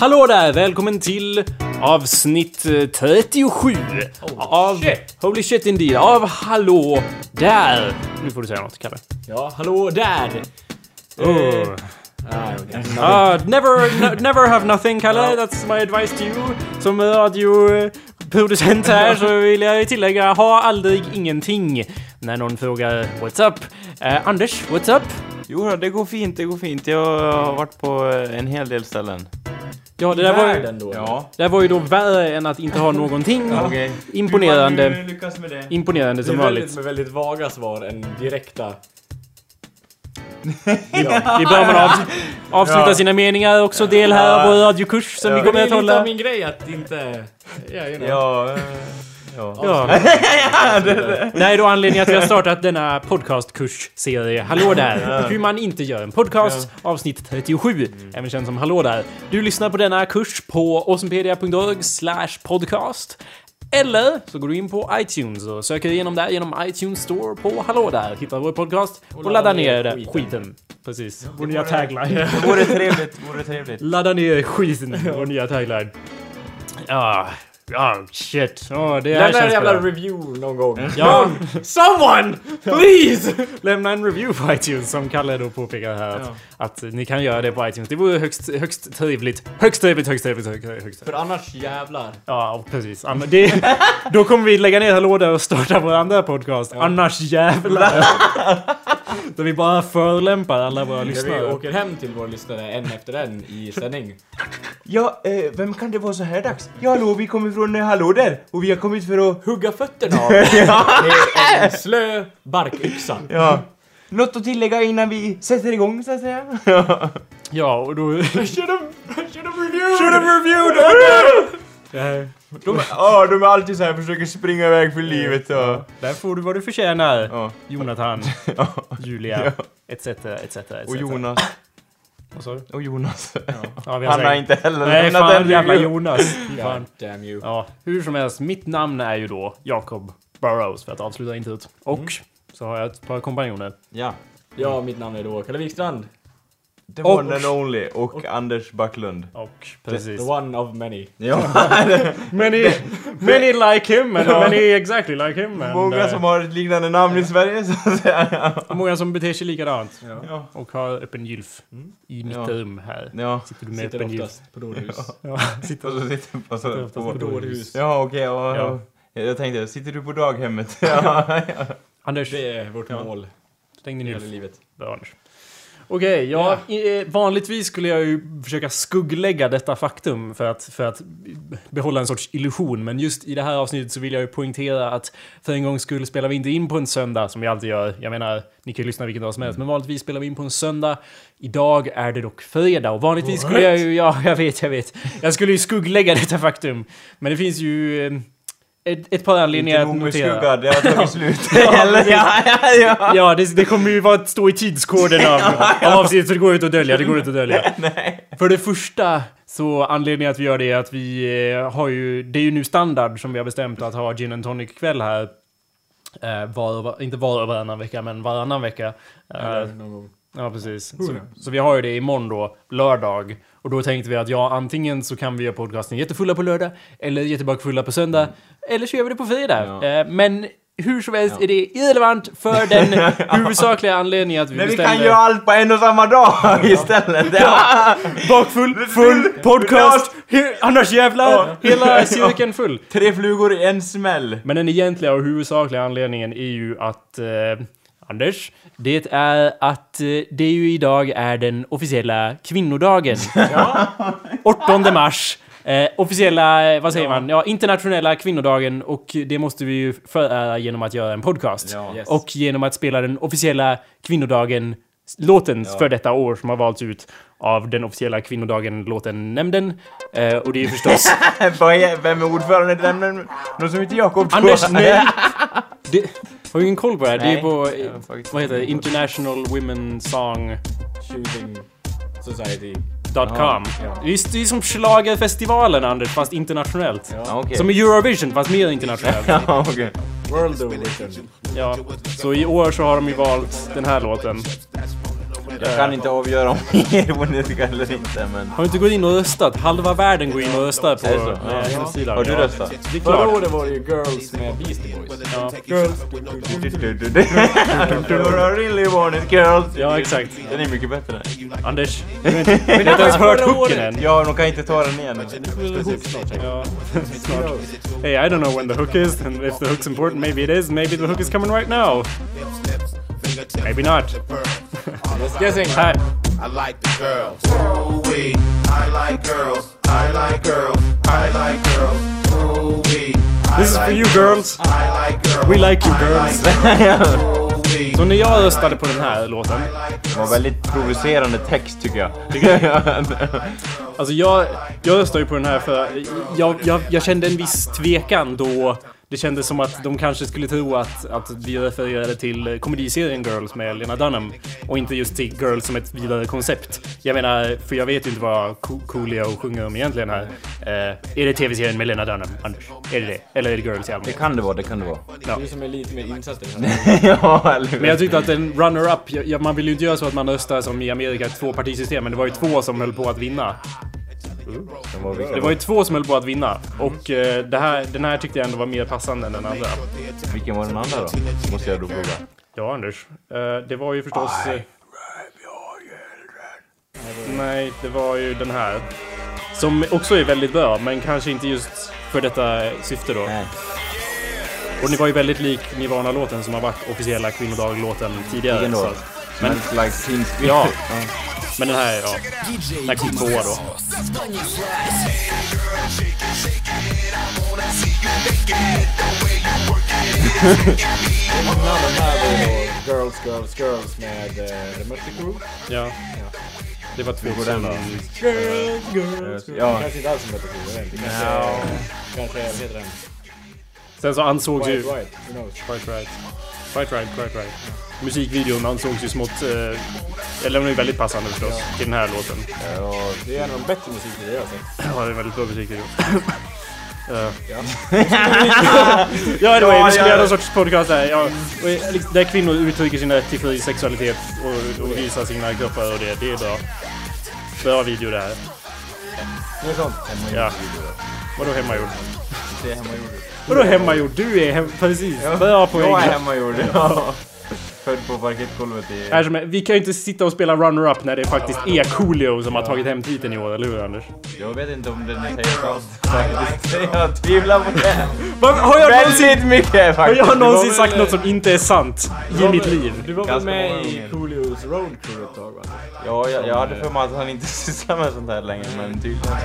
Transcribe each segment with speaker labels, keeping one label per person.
Speaker 1: Hallå där! Välkommen till avsnitt eh, 37 av...
Speaker 2: shit.
Speaker 1: Holy shit indeed! Av Hallå där! Nu får du säga något, Kalle.
Speaker 2: Ja, hallå där!
Speaker 1: Oh.
Speaker 2: Okay.
Speaker 1: Ah, never, no, never have nothing, Kalle. That's my advice to you. Som radioproducent här så vill jag tillägga, ha aldrig ingenting. När någon frågar “What's up?” eh, Anders, what's up?
Speaker 3: Jo, det går fint, det går fint. Jag har varit på eh, en hel del ställen.
Speaker 1: Ja, det där, var ju,
Speaker 2: då?
Speaker 3: Ja.
Speaker 1: det där var ju då värre än att inte ha någonting.
Speaker 3: Okej.
Speaker 1: Imponerande.
Speaker 3: Hur man nu lyckas med det.
Speaker 1: Imponerande
Speaker 2: Det är
Speaker 1: som
Speaker 2: väldigt,
Speaker 1: vanligt.
Speaker 2: med väldigt vaga svar än direkta.
Speaker 1: Vi bör man av, avsluta
Speaker 3: Ja.
Speaker 1: sina meningar också del här av vår radiokurs som
Speaker 3: Ja.
Speaker 1: vi
Speaker 2: Det
Speaker 1: kommer
Speaker 2: är
Speaker 1: att
Speaker 2: lite av
Speaker 1: hålla.
Speaker 2: min grej att inte... Ja, you know.
Speaker 3: Ja, eh, ja.
Speaker 1: Ja. Är då anledningen att vi har startat denna podcastkursserie Hallå där! Hur man inte gör en podcast, avsnitt 37. Även känd som Hallå där. Du lyssnar på denna kurs på awesomepedia.org slash podcast. Eller så går du in på iTunes och söker igenom där genom iTunes Store på Hallå där. Hittar vår podcast och, laddar ner det.
Speaker 2: skiten.
Speaker 1: skiten. Precis. Vår nya tagline.
Speaker 3: Det vore trevligt, vore trevligt.
Speaker 1: Ladda ner skiten. Vår nya tagline. Ja, ja, shit. Ja, det
Speaker 2: Lämna en jävla
Speaker 1: bra.
Speaker 2: review någon gång.
Speaker 1: Ja,
Speaker 2: Someone! Please!
Speaker 1: lämna en review på iTunes som Kalle då påpekar här att, att ni kan göra det på iTunes. Det vore högst, högst trevligt. Högst trevligt, högst trevligt, högst trevligt.
Speaker 2: För annars jävlar.
Speaker 1: Ja, precis. Anna- Det, då kommer vi lägga ner där och starta vår andra podcast. Annars jävlar. Där vi bara förolämpar alla våra
Speaker 2: När vi
Speaker 1: lyssnare.
Speaker 2: åker hem till våra lyssnare en efter en i sändning.
Speaker 3: Ja, eh, vem kan det vara så här dags? Ja, hallå, vi kommer från eh, Hallå där! Och vi har kommit för att...
Speaker 2: Hugga fötterna av med en slö barkyxa.
Speaker 3: Ja. Något att tillägga innan vi sätter igång, så att säga?
Speaker 1: Ja, och då...
Speaker 2: I should have, I should have reviewed!
Speaker 3: Should have reviewed! De, ja, de är alltid så här försöker springa iväg för livet och...
Speaker 1: där får du vad du förtjänar.
Speaker 3: Ja.
Speaker 1: Jonathan,
Speaker 3: Ja.
Speaker 1: Julia, etc, etc, etc.
Speaker 3: Och Jonas.
Speaker 1: Vad sa du?
Speaker 3: Och Jonas.
Speaker 1: Ja, har
Speaker 3: Han har inte heller
Speaker 1: Nej,
Speaker 3: lämnat
Speaker 1: fan
Speaker 3: en
Speaker 1: jävla. Jonas. Fan.
Speaker 2: Damn you.
Speaker 1: Ja, hur som helst. Mitt namn är ju då Jacob Burrows för att avsluta introt. Och så har jag ett par kompanjoner.
Speaker 3: Ja.
Speaker 2: Ja, mitt namn är då Kalle Wikstrand.
Speaker 3: The
Speaker 1: Och-
Speaker 3: one and only. Och, Anders Backlund.
Speaker 1: Och
Speaker 2: The
Speaker 1: precis.
Speaker 2: one of many.
Speaker 3: Ja.
Speaker 1: Many, many like him and many exactly like him. And,
Speaker 3: Många
Speaker 1: eh,
Speaker 3: som har ett liknande namn i Sverige, så att säga.
Speaker 1: och många som beter sig likadant.
Speaker 3: Ja.
Speaker 1: Och har öppen gylf. I mitt
Speaker 3: Ja.
Speaker 1: rum här.
Speaker 3: Ja.
Speaker 1: Sitter du med
Speaker 2: Sitter
Speaker 1: öppen gylf?
Speaker 2: oftast på dårhus.
Speaker 1: Ja, sitter
Speaker 3: Och så sitter på, så,
Speaker 1: oftast på
Speaker 3: på,
Speaker 1: dårhus.
Speaker 3: Ja, okej. ja. Jag tänkte, sitter du på daghemmet?
Speaker 1: Anders,
Speaker 2: Det är vårt
Speaker 1: Ja.
Speaker 2: mål
Speaker 1: stäng
Speaker 2: i
Speaker 1: din gylf.
Speaker 2: livet.
Speaker 1: Bra, Anders. Okej, ja, i- eh, vanligtvis skulle jag ju försöka skugglägga detta faktum för att, för att behålla en sorts illusion. Men just i det här avsnittet så vill jag ju poängtera att för en gångs skull spelar vi inte in på en söndag som vi alltid gör. Jag menar, ni kan ju lyssna vilken dag som helst, men vanligtvis spelar vi in på en söndag. Idag är det dock fredag och vanligtvis skulle jag ju, ja, jag vet, jag vet. Jag skulle ju skugglägga detta faktum. Men det finns ju eh, ett, ett par anledningar
Speaker 3: Inte
Speaker 1: att notera.
Speaker 3: skugga, det har tagit slut.
Speaker 1: Ja,
Speaker 3: ja, ja, ja.
Speaker 1: Ja, det, det kommer ju vara stå i tidskoden av, av avsnittet, så det går inte att dölja. Det går inte att dölja. För det första, så anledningen att vi gör det är att vi eh, har ju... Det är ju nu standard som vi har bestämt att ha gin and tonic kväll här. Eh, var, inte var och varannan vecka, men varannan vecka.
Speaker 2: Eller
Speaker 1: Eh,
Speaker 2: någon gång.
Speaker 1: Ja, precis. Så, så vi har ju det imorgon då, lördag. Och då tänkte vi att ja, antingen så kan vi göra podcasten jättefulla på lördag, eller jättebakfulla på söndag, eller så gör vi det på fredag.
Speaker 2: Ja.
Speaker 1: Eh, men hur som helst
Speaker 2: Ja.
Speaker 1: är det irrelevant för den huvudsakliga anledningen att vi
Speaker 3: Men vi
Speaker 1: bestämde...
Speaker 3: kan göra allt på en och samma dag istället. Ja.
Speaker 1: Bakfull, full, podcast, annars jävlar,
Speaker 3: Ja.
Speaker 1: hela cirkeln full.
Speaker 3: Tre flugor i en smäll.
Speaker 1: Men den egentliga och huvudsakliga anledningen är ju att... Eh, Anders, det är att eh, det ju idag är den officiella kvinnodagen. 8 mars. Eh, officiella, eh, vad säger man? Ja, internationella kvinnodagen och det måste vi ju förära genom att göra en podcast.
Speaker 3: Ja.
Speaker 2: Yes.
Speaker 1: Och genom att spela den officiella kvinnodagen låten
Speaker 2: Ja.
Speaker 1: för detta år som har valts ut av den officiella kvinnodagen-låten-nämnden. Eh, och det är ju förstås...
Speaker 3: Vem är ordförande i den? Men- Någon som heter Jakob?
Speaker 1: Anders, nej! Det, har ju ingen koll på det här. Det är på... Eh. Vad heter det? International Women Song...
Speaker 2: Choosing Society.
Speaker 1: .com.
Speaker 2: Ja.
Speaker 1: Det, är, det är som schlagerfestivalen Anders, fast internationellt.
Speaker 2: Ja.
Speaker 3: Okej.
Speaker 1: Som i Eurovision, fast mer internationellt.
Speaker 3: Ja, okej.
Speaker 2: World Edition.
Speaker 1: Ja. Så i år så har de ju valt den här låten.
Speaker 3: Jag kan inte avgöra om ni är ironiska eller inte, men...
Speaker 1: Har du inte gått in och röstat? Halva världen går in och röstar på eh,
Speaker 3: Ja.
Speaker 1: hemsidan.
Speaker 3: Har du röstat?
Speaker 1: Det är
Speaker 2: Förra
Speaker 1: klart.
Speaker 2: året var det ju Girls med Beastie Boys.
Speaker 1: Ja.
Speaker 2: Girls.
Speaker 3: really want it girls.
Speaker 1: ja, exakt.
Speaker 3: Den är mycket bättre.
Speaker 1: Anders, du har inte, du har inte ens hört hooken än.
Speaker 3: Ja, de kan inte ta den igen.
Speaker 1: Ja, snart. Hey, I don't know when the hook is, and if the hook's important, maybe it is. Maybe the hook is coming right now. Maybe not.
Speaker 2: Guessing.
Speaker 1: Här.
Speaker 4: I like the girls. Ooh-wee. I like girls. I like girls. I like girls. Ooh-wee. I
Speaker 1: This is for you girls.
Speaker 4: I like girls.
Speaker 1: We like you girls. Så när jag röstade på den här låten,
Speaker 3: Det var väldigt provocerande text tycker jag.
Speaker 1: alltså jag, jag röstade ju på den här för jag, jag, jag kände en viss tvekan då det kändes som att de kanske skulle tro att, att vi refererade till komediserien Girls med Lena Dunham och inte just till Girls som ett vidare koncept. Jag menar, för jag vet ju inte vad Co- Coolio sjunger om egentligen här. Eh, är det tv-serien med Lena Dunham, Anders? Är det det? Eller är det Girls i
Speaker 3: Det
Speaker 1: allmänhet?
Speaker 3: kan det vara, det kan det vara.
Speaker 2: Du som är lite mer insatt i det här.
Speaker 3: ja, eller hur?
Speaker 1: Men jag tyckte att en runner-up, ja, ja, man vill ju inte göra så att man röstar som i Amerika, ett tvåpartisystem, men det var ju två som höll på att vinna.
Speaker 3: Den var
Speaker 1: Det var ju två som höll på att vinna. Och eh, det här, den här tyckte jag ändå var mer passande än den andra.
Speaker 3: vilken var den andra då? Måste jag då fråga.
Speaker 1: Ja, Anders. Eh, det var ju förstås... Eh, nej, det var ju den här. Som också är väldigt bra, men kanske inte just för detta syfte då.
Speaker 3: Nej.
Speaker 1: Och ni var ju väldigt lik Nirvana-låten som har varit officiella kvinnodag-låten tidigare.
Speaker 3: Vilken
Speaker 1: Men,
Speaker 3: Smells like teen spirit.
Speaker 1: ja, men den här, ja. Den här kom tvåa då.
Speaker 2: Innan den här var Girls, Girls, Girls med uh, The Mötley Crüe.
Speaker 1: Ja. Det var 2000.
Speaker 3: då?
Speaker 2: Girls, Girls, Girls.
Speaker 3: Ja.
Speaker 2: Kanske inte alls som jag vet inte. Kanske,
Speaker 3: Ja.
Speaker 2: kanske, vad heter den?
Speaker 1: Sen så ansågs ju...
Speaker 2: White Right?
Speaker 1: Quite right. Quite right, quite right. Musikvideon ansågs ju smått... Eh, eller den är ju väldigt passande förstås, till den här låten.
Speaker 2: Ja, det är en av de bättre musikvideor jag har sett.
Speaker 1: Ja, det är en väldigt bra musikvideo. Eh,
Speaker 2: Ja.
Speaker 1: ja, anyway,
Speaker 3: Ja,
Speaker 1: vi ska
Speaker 3: ja.
Speaker 1: göra någon sorts podcast här. Ja, och, liksom, där kvinnor uttrycker sin rätt till fri sexualitet och, och visar sina kroppar och det, det är bra. Bra video det här.
Speaker 2: Nu är sånt.
Speaker 1: Ja. Vadå hemmagjord?
Speaker 3: Det är hemmagjord.
Speaker 1: Vadå hemmagjord? Du är hem, precis. Bra poäng.
Speaker 3: Jag är hemmagjord, ja. Född på parkettgolvet i...
Speaker 1: Här som är, vi kan ju inte sitta och spela runner-up när det faktiskt är Coolio som har tagit hem titeln i år, eller hur Anders?
Speaker 3: Jag vet inte om den säger sant. Faktiskt. Jag tvivlar på det.
Speaker 1: Har jag någonsin,
Speaker 3: Väldigt mycket
Speaker 1: har
Speaker 3: faktiskt.
Speaker 1: jag någonsin sagt
Speaker 2: eh,
Speaker 1: något som inte är sant i mitt liv?
Speaker 2: Du var väl med i. Coolios Road Crew ett tag va?
Speaker 3: Ja, jag, jag hade för mig att han inte sysslar med sånt här längre, men tydligen.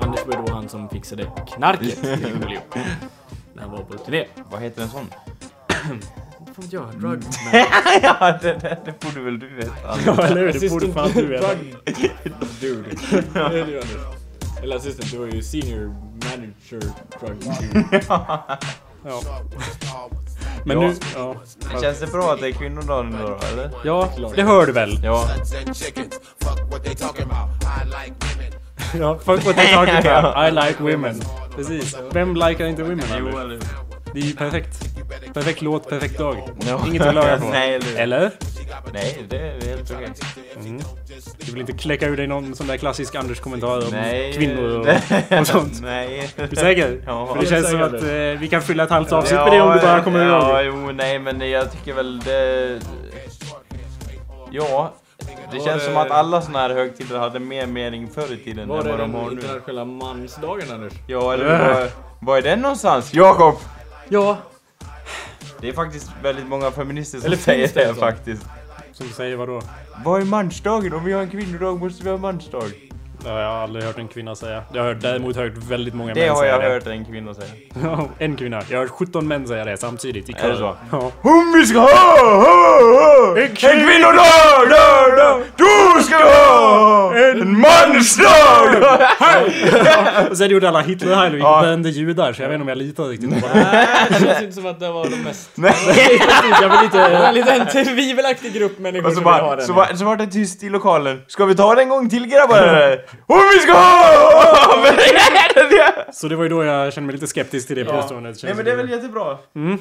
Speaker 2: Anders var då han som fixade knarket till Coolio. När han var på turné.
Speaker 3: Vad heter en sån?
Speaker 2: Vad jag? Drug
Speaker 3: ja, det, det, det borde väl du veta.
Speaker 1: Ja, eller hur? Det borde fan du veta.
Speaker 2: Dude. Eller assistent, du var ju senior manager drug.
Speaker 1: Ja. Men
Speaker 3: Ja.
Speaker 1: nu... Ja.
Speaker 3: Känns det bra att det är kvinnodagen idag då, eller?
Speaker 1: ja, det hör du väl?
Speaker 3: Ja.
Speaker 1: Ja, fuck what they talking about. I like women. Precis. Vem likar inte women?
Speaker 3: Jo, eller
Speaker 1: Det är ju perfekt. Perfekt låt, perfekt dag.
Speaker 3: Ja.
Speaker 1: Inget att klaga på.
Speaker 3: Nej, eller?
Speaker 1: Eller?
Speaker 3: Nej, det är helt okej.
Speaker 1: Mm. Du vill inte kläcka ur dig någon sån där klassisk Anders-kommentar om
Speaker 3: Nej.
Speaker 1: kvinnor och, och sånt?
Speaker 3: Nej.
Speaker 1: Är du säker?
Speaker 3: Ja.
Speaker 1: För det känns som att eh, vi kan fylla ett halvt avsnitt med det om du bara kommer
Speaker 3: ja,
Speaker 1: ihåg.
Speaker 3: jo, nej, men jag tycker väl det... Ja. Det känns som att alla såna här högtider hade mer mening förr i tiden
Speaker 2: Var
Speaker 3: än
Speaker 2: det
Speaker 3: vad de
Speaker 2: den
Speaker 3: har nu.
Speaker 2: internationella mansdagen Anders?
Speaker 3: Ja, eller var, var är den någonstans? Jakob!
Speaker 1: Ja.
Speaker 3: Det är faktiskt väldigt många feminister som
Speaker 2: Eller
Speaker 3: säger
Speaker 2: finns det
Speaker 3: det
Speaker 2: en sån?
Speaker 3: faktiskt.
Speaker 1: Som säger vadå?
Speaker 3: Vad är mansdagen? Om vi har en kvinnodag måste vi ha mansdag.
Speaker 1: Det har jag aldrig hört en kvinna säga. Jag har hört- däremot hört väldigt många
Speaker 3: Det
Speaker 1: män
Speaker 3: har
Speaker 1: säga
Speaker 3: jag
Speaker 1: det.
Speaker 3: hört en kvinna säga.
Speaker 1: En kvinna. Jag har hört 17 män säga det samtidigt i
Speaker 3: Är det så?
Speaker 1: Ja.
Speaker 3: Om vi ska ha, ha, ha en kvinnodag, dag, dag, då ska ha en mansdag!
Speaker 1: Och sen gjorde alla Hitler-heil och
Speaker 3: Ja.
Speaker 1: brände judar, så jag vet inte om jag litar riktigt på det.
Speaker 2: Nej, det känns inte som att det var de mest...
Speaker 1: Jag vill
Speaker 2: Det var en
Speaker 1: inte...
Speaker 2: liten tvivelaktig grupp människor
Speaker 3: Och så
Speaker 2: som ville ha
Speaker 3: bara,
Speaker 2: den.
Speaker 3: så, bara, så var det tyst i lokalen. Ska vi ta det en gång till grabbar? Om vi ska ha! Men det är det!
Speaker 1: Så det var ju då jag kände mig lite skeptisk till det
Speaker 3: Ja.
Speaker 1: påståendet.
Speaker 3: Nej men det är väl jättebra.
Speaker 1: Mm.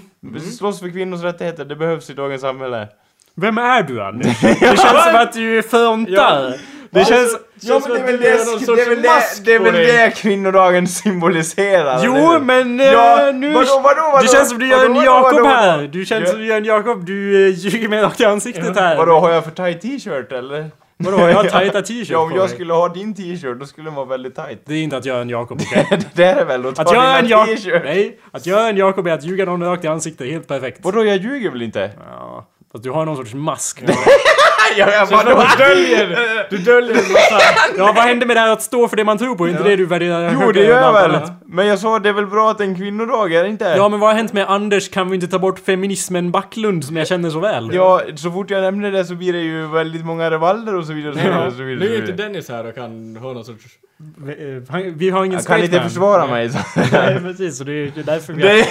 Speaker 3: Slåss för kvinnors rättigheter, det behövs i dagens samhälle.
Speaker 1: Vem är du Anders? Det känns som att du frontar. Det känns...
Speaker 3: Ja men det är väl det, det, är väl det, det, är väl det kvinnodagen symboliserar?
Speaker 1: Jo, men
Speaker 3: Ja,
Speaker 1: eh, nu...
Speaker 3: vadå, vadå, vadå?
Speaker 1: Det känns som du gör
Speaker 3: Vadå,
Speaker 1: en
Speaker 3: vadå,
Speaker 1: Jakob
Speaker 3: vadå,
Speaker 1: här.
Speaker 3: vadå?
Speaker 1: Du känns
Speaker 3: Ja.
Speaker 1: som du gör en Jakob. Du eh, ljuger mig rakt i ansiktet här.
Speaker 3: Vadå, har jag för tight t-shirt eller?
Speaker 1: Vadå, jag har tajta t-shirt
Speaker 3: Ja, om
Speaker 1: på
Speaker 3: jag
Speaker 1: mig.
Speaker 3: skulle ha din t-shirt då skulle den vara väldigt tight.
Speaker 1: Det är inte att göra en Jakob, okej?
Speaker 3: det där är väl att
Speaker 1: Att
Speaker 3: ta
Speaker 1: göra en
Speaker 3: dina
Speaker 1: Jakob...
Speaker 3: t-shirt?
Speaker 1: Nej, att göra en Jakob är att ljuga någon rakt i ansiktet. Helt perfekt.
Speaker 3: Vadå, jag ljuger väl inte?
Speaker 1: Ja, fast du har någon sorts mask.
Speaker 3: ja, jag vadå?
Speaker 2: Du döljer, du döljer en massa...
Speaker 1: Ja, vad hände med det här att stå för det man tror på? Är inte det du värderar
Speaker 3: Jo, det gör jag väl. Men jag sa det är väl bra att det är en kvinnodag, är det inte?
Speaker 1: Ja, men vad har hänt med Anders kan vi inte ta bort feminismen Backlund som jag känner så väl?
Speaker 3: Ja, så fort jag nämner det så blir det ju väldigt många revalder och så vidare. och Så vidare, och så vidare,
Speaker 2: Nu är inte. Dennis här och kan ha någon sorts...
Speaker 1: Vi, eh, vi har ingen
Speaker 3: Jag kan inte försvara mig. Så.
Speaker 1: Nej, precis. Så det är det är därför vi
Speaker 3: Det
Speaker 1: har...
Speaker 3: det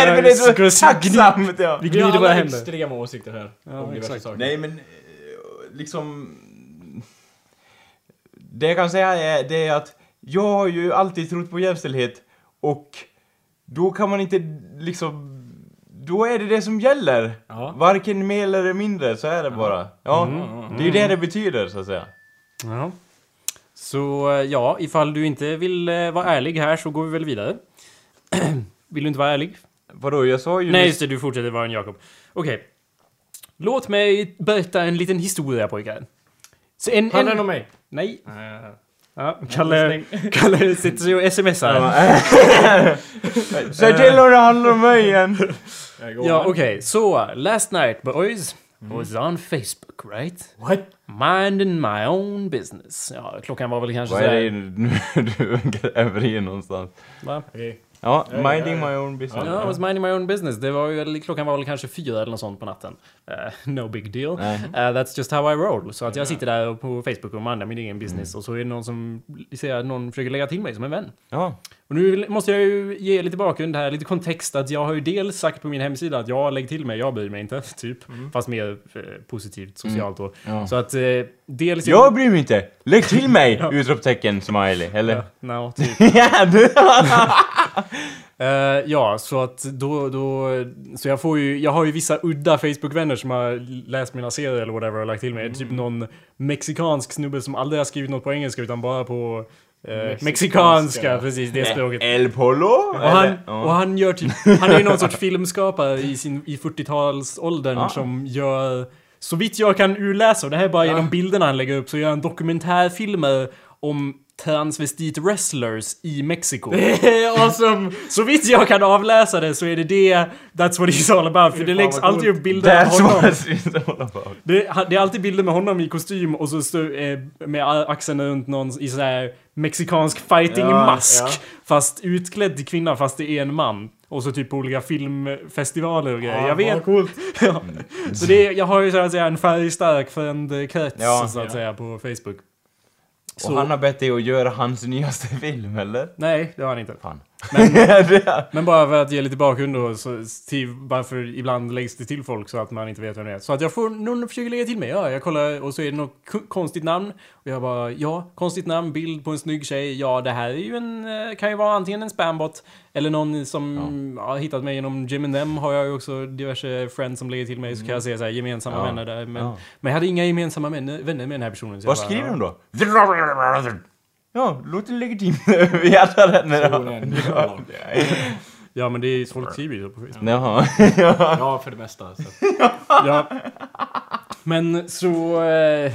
Speaker 3: är därför det är så
Speaker 1: Ska-
Speaker 3: tacksamt. Ja.
Speaker 1: Vi
Speaker 2: Vi har
Speaker 1: gnider våra
Speaker 2: alla
Speaker 1: händer.
Speaker 2: extrema åsikter här.
Speaker 1: Ja,
Speaker 2: om diverse
Speaker 1: exakt.
Speaker 2: saker.
Speaker 3: Nej men, eh, liksom... Det jag kan säga är, det är att jag har ju alltid trott på jämställdhet och då kan man inte liksom... Då är det det som gäller.
Speaker 2: Ja.
Speaker 3: Varken mer eller mindre, så är det bara. Ja, det är ju det det betyder så att säga.
Speaker 1: Ja. Så eh, ja, ifall du inte vill eh, vara ärlig här så går vi väl vidare. vill du inte vara ärlig?
Speaker 3: Vadå, jag sa ju
Speaker 1: Nej, just det. Du fortsätter vara en Jakob. Okej. Låt mig berätta en liten historia pojkar. Så en,
Speaker 2: Handlar
Speaker 1: en...
Speaker 2: om mig?
Speaker 1: Nej.
Speaker 2: Nej,
Speaker 1: Ja, Kalle, Kalle sitter sig och smsar.
Speaker 3: Säg till om det handlar om mig igen.
Speaker 1: Ja, okej. Så, last night boys. Was on Facebook, right?
Speaker 2: What?
Speaker 1: Minding my own business. Ja, klockan var väl kanske
Speaker 3: Vad är det nu du gräver i någonstans?
Speaker 1: Va?
Speaker 2: Okej.
Speaker 3: Ja,
Speaker 2: Ja,
Speaker 3: minding
Speaker 2: ja, ja.
Speaker 3: my own business.
Speaker 1: Ja, I was minding my own business. Det var ju, klockan var väl kanske fyra eller något sånt på natten. Eh, no big deal. Uh, that's just how I roll. Så att jag sitter där på Facebook och mindar min egen business och så är det någon som ser att någon försöker lägga till mig som en vän.
Speaker 3: Ja.
Speaker 1: Och nu måste jag ju ge lite bakgrund här, lite kontext att jag har ju dels sagt på min hemsida att jag lägger till mig, jag bryr mig inte, typ. Fast mer eh, positivt, socialt då.
Speaker 3: Ja.
Speaker 1: Så att eh, dels...
Speaker 3: Jag bryr mig inte! Lägg till mig! Utropstecken, smiley. Eller?
Speaker 1: Ja, no, typ. Eh, ja, så att då, då... Så jag får ju... Jag har ju vissa udda Facebook-vänner som har läst mina serier eller whatever och lagt till mig. Typ någon mexikansk snubbe som aldrig har skrivit något på engelska utan bara på... Eh, mexikanska,
Speaker 2: Mexikanska.
Speaker 1: precis, det språket.
Speaker 3: El Polo?
Speaker 1: Och han, och han gör typ... Han är ju någon sorts filmskapare i, sin, i 40-talsåldern
Speaker 3: Ah.
Speaker 1: som gör... Så vitt jag kan urläsa, och det här är bara genom bilderna han lägger upp, så gör han dokumentärfilmer om transvestit wrestlers i Mexiko.
Speaker 2: Är awesome!
Speaker 1: Så vitt jag kan avläsa det så är det det That's what he's all about. För det
Speaker 2: Fan,
Speaker 1: läggs alltid upp bilder av
Speaker 3: That's
Speaker 1: honom.
Speaker 3: what it's all about.
Speaker 1: Det, det är alltid bilder med honom i kostym och så står eh, med axeln runt någon i sån här mexikansk fighting-mask.
Speaker 2: Ja, ja.
Speaker 1: Fast utklädd till kvinna fast det är en man. Och så typ på olika filmfestivaler och grejer. jag vet.
Speaker 2: Coolt.
Speaker 1: Ja. Så det jag har ju så att säga en färgstark frändekrets
Speaker 3: Ja.
Speaker 1: så att
Speaker 2: Ja.
Speaker 1: säga på Facebook. Så,
Speaker 3: Och han har bett dig att göra hans nyaste film, eller?
Speaker 1: Nej, det har han inte.
Speaker 3: Fan.
Speaker 1: Men, Men bara för att ge lite bakgrund då, så till varför ibland läggs det till folk så att man inte vet vem det är. Så att jag får, någon försöker lägga till mig, ja, jag kollar och så är det något konstigt namn. Och jag bara, ja, konstigt namn, bild på en snygg tjej, ja, det här är ju en, eh, kan ju vara antingen en spambot eller någon som har hittat mig genom Jim and them har jag ju också diverse friends som lägger till mig så kan jag se så här gemensamma
Speaker 3: Ja.
Speaker 1: vänner där. Men,
Speaker 3: Ja.
Speaker 1: men jag hade inga gemensamma vänner, med den här personen.
Speaker 3: Vad skriver
Speaker 1: ja.
Speaker 3: de då? Ja, låter legitimt. Vi alla vänner.
Speaker 2: Personen.
Speaker 3: Ja.
Speaker 1: Ja, men det är folk skriver ju på Facebook.
Speaker 3: Jaha.
Speaker 2: Ja, för det mesta. Så.
Speaker 1: Ja. Men så... Eh,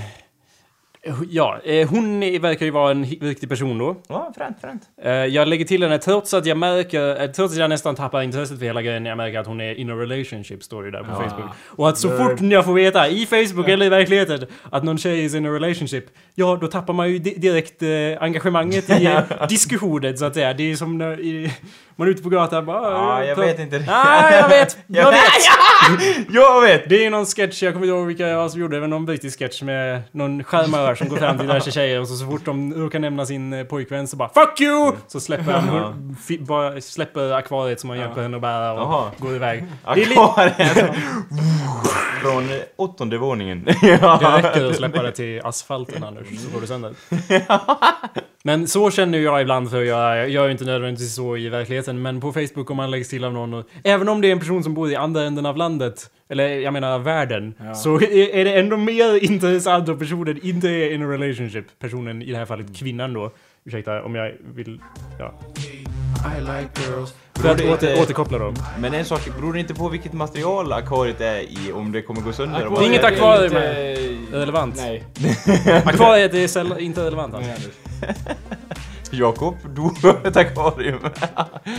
Speaker 1: ja, eh, hon verkar ju vara en viktig person då.
Speaker 3: Ja, fränt, fränt.
Speaker 1: Eh, jag lägger till henne trots att jag märker, eh, trots att jag nästan tappar intresset för hela grejen, jag märker att hon är in a relationship, står det där på
Speaker 2: Ja.
Speaker 1: Facebook. Och att så fort jag får veta, i Facebook eller i verkligheten, att någon tjej är in a relationship, ja då tappar man ju di- direkt engagemanget i diskussionen så att säga. Det är som när i, man är ute på gatan bara...
Speaker 3: Ja,
Speaker 1: eh,
Speaker 3: jag
Speaker 1: ta-
Speaker 3: vet inte.
Speaker 1: Nej, jag vet! Jag vet!
Speaker 3: Jag vet!
Speaker 1: Det är någon sketch, jag kommer inte ihåg vilka jag var som gjorde det, men någon brittisk sketch med någon skärmare som går fram till diverse tjejer och så, så fort de råkar nämna sin eh, pojkvän så bara FUCK YOU! Så släpper han
Speaker 3: Ja.
Speaker 1: bara släpper akvariet som han hjälper henne att bära och
Speaker 3: Jaha.
Speaker 1: går iväg.
Speaker 3: Akvariet. från åttonde våningen.
Speaker 1: Det räcker att släppa det till asfalten Anders, så går det sönder. Men så känner jag ibland för jag, jag gör ju inte nödvändigtvis så i verkligheten, men på Facebook om man läggs till av någon och, Även om det är en person som bor i andra änden av landet, eller jag menar världen,
Speaker 2: Ja.
Speaker 1: så är, är det ändå mer intressant om personen inte är in a relationship. Personen, i det här fallet kvinnan då. Ursäkta om jag vill... Ja.
Speaker 4: I like girls.
Speaker 1: För att
Speaker 3: det
Speaker 1: åter, återkoppla då.
Speaker 3: Men en sak, beror det inte på vilket material akvariet är i om det kommer gå sönder?
Speaker 1: Det är inget akvarium
Speaker 2: inte-
Speaker 1: relevant.
Speaker 2: Nej.
Speaker 1: Akvariet är inte relevant alltså.
Speaker 3: Jakob dog ett akvarium.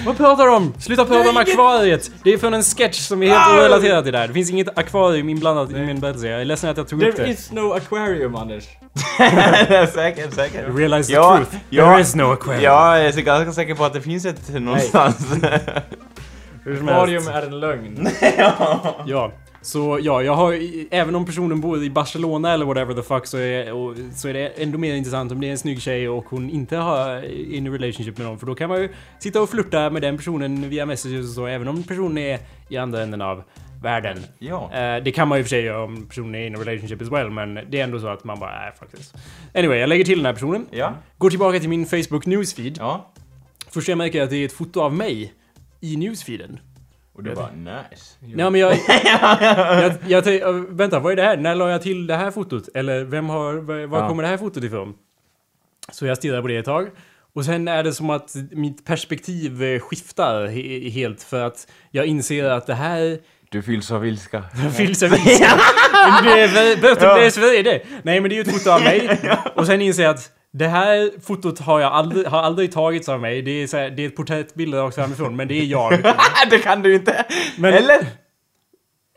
Speaker 1: Vad pratar du om? Sluta prata om akvariet! Det är från en sketch som är helt orelaterad till det här. Det finns inget akvarium inblandat i min berättelse. Jag är ledsen att jag tog upp
Speaker 2: There
Speaker 1: det.
Speaker 2: is no aquarium, Anders.
Speaker 3: säkert, säkert.
Speaker 1: Realize the
Speaker 3: Ja,
Speaker 1: truth.
Speaker 3: ja.
Speaker 1: There is no aquarium.
Speaker 3: Jag är ganska säker på att det finns ett någonstans.
Speaker 1: Hur som
Speaker 2: Aquarium är en lögn.
Speaker 1: Ja. Så ja, jag har även om personen bor i Barcelona eller whatever the fuck så är, och, så är det ändå mer intressant om det är en snygg tjej och hon inte har in a relationship med någon. För då kan man ju sitta och flirta med den personen via messages och så även om personen är i andra änden av världen.
Speaker 3: ja.
Speaker 1: Eh, det kan man ju för sig göra om personen är in a relationship as well, men det är ändå så att man bara, äh, fuck this. Anyway, jag lägger till den här personen.
Speaker 3: Ja.
Speaker 1: Går tillbaka till min Facebook newsfeed.
Speaker 3: Ja.
Speaker 1: Först jag märker att det är ett foto av mig i newsfeeden.
Speaker 3: Och du bara nice.
Speaker 1: Nej men jag... jag, jag, äh, vänta, vad är det här? När la jag till det här fotot? Eller vem har... Var,
Speaker 3: Ja.
Speaker 1: kommer det här fotot ifrån? Så jag stirrar på det ett tag. Och sen är det som att mitt perspektiv eh, skiftar he helt för att jag inser att det här
Speaker 3: Du fylls av ilska.
Speaker 1: fylls av is. Det är Bötenbärs vrede. Nej men det är ju ett foto av mig. Och sen inser jag att det här fotot har jag aldrig, har aldrig tagits av mig. Det är, så här, det är ett porträttbild rakt framifrån, men det är jag.
Speaker 3: det kan du inte!
Speaker 1: Men-
Speaker 3: Eller?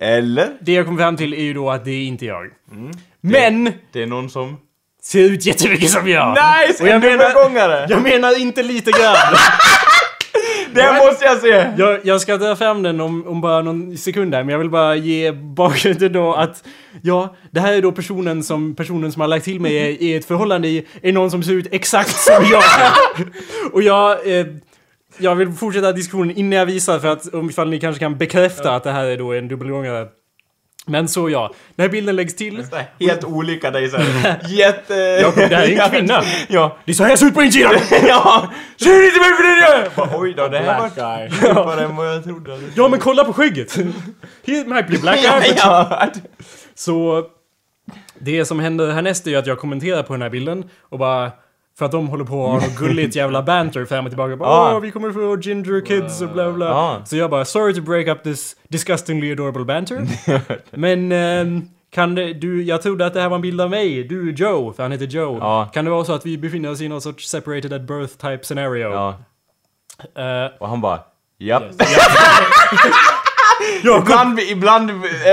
Speaker 3: Eller?
Speaker 1: Det jag kom fram till är ju då att det är inte jag.
Speaker 3: Mm.
Speaker 1: Men!
Speaker 3: Det är någon som...
Speaker 1: Ser ut jättemycket som jag!
Speaker 3: Nice!
Speaker 1: Och jag
Speaker 3: en
Speaker 1: menar-! Jag menar inte lite grann!
Speaker 3: Det måste jag se!
Speaker 1: Jag, jag ska dra fram den om, om bara någon sekund här, men jag vill bara ge bakgrunden då att Ja, det här är då personen som, personen som har lagt till mig i ett förhållande i, är någon som ser ut exakt som jag. Och jag, eh, jag vill fortsätta diskussionen innan jag visar för att om ifall ni kanske kan bekräfta att det här är då en dubbelgångare. Men så ja, den här bilden läggs till.
Speaker 3: Helt olika dig såhär. Jätte...
Speaker 1: Jakob, det här är en kvinna.
Speaker 3: Ja.
Speaker 1: Det är så här jag ser ut på insidan!
Speaker 3: ja! Ser inte mig för den jag! Bara, Oj då, det här
Speaker 2: Black
Speaker 3: var djupare än vad jag trodde.
Speaker 1: Ja men kolla på skägget! He might be black
Speaker 3: Ja,
Speaker 1: eye,
Speaker 3: ja.
Speaker 1: Så det som händer härnäst är ju att jag kommenterar på den här bilden och bara för att de håller på att ha något gulligt jävla banter fram och tillbaka. Bara,
Speaker 3: Ah.
Speaker 1: Åh, vi kommer få ginger kids och bla bla.
Speaker 3: Ah.
Speaker 1: Så jag bara, sorry to break up this disgustingly adorable banter. Men ehm, kan det, du, jag trodde att det här var en bild av mig, du Joe, för han heter Joe.
Speaker 3: Ja.
Speaker 1: Kan det vara så att vi befinner oss i någon sorts separated at birth type scenario?
Speaker 3: ja.
Speaker 1: Eh,
Speaker 3: Och han bara, japp.
Speaker 1: ja,
Speaker 3: Ibland, ibland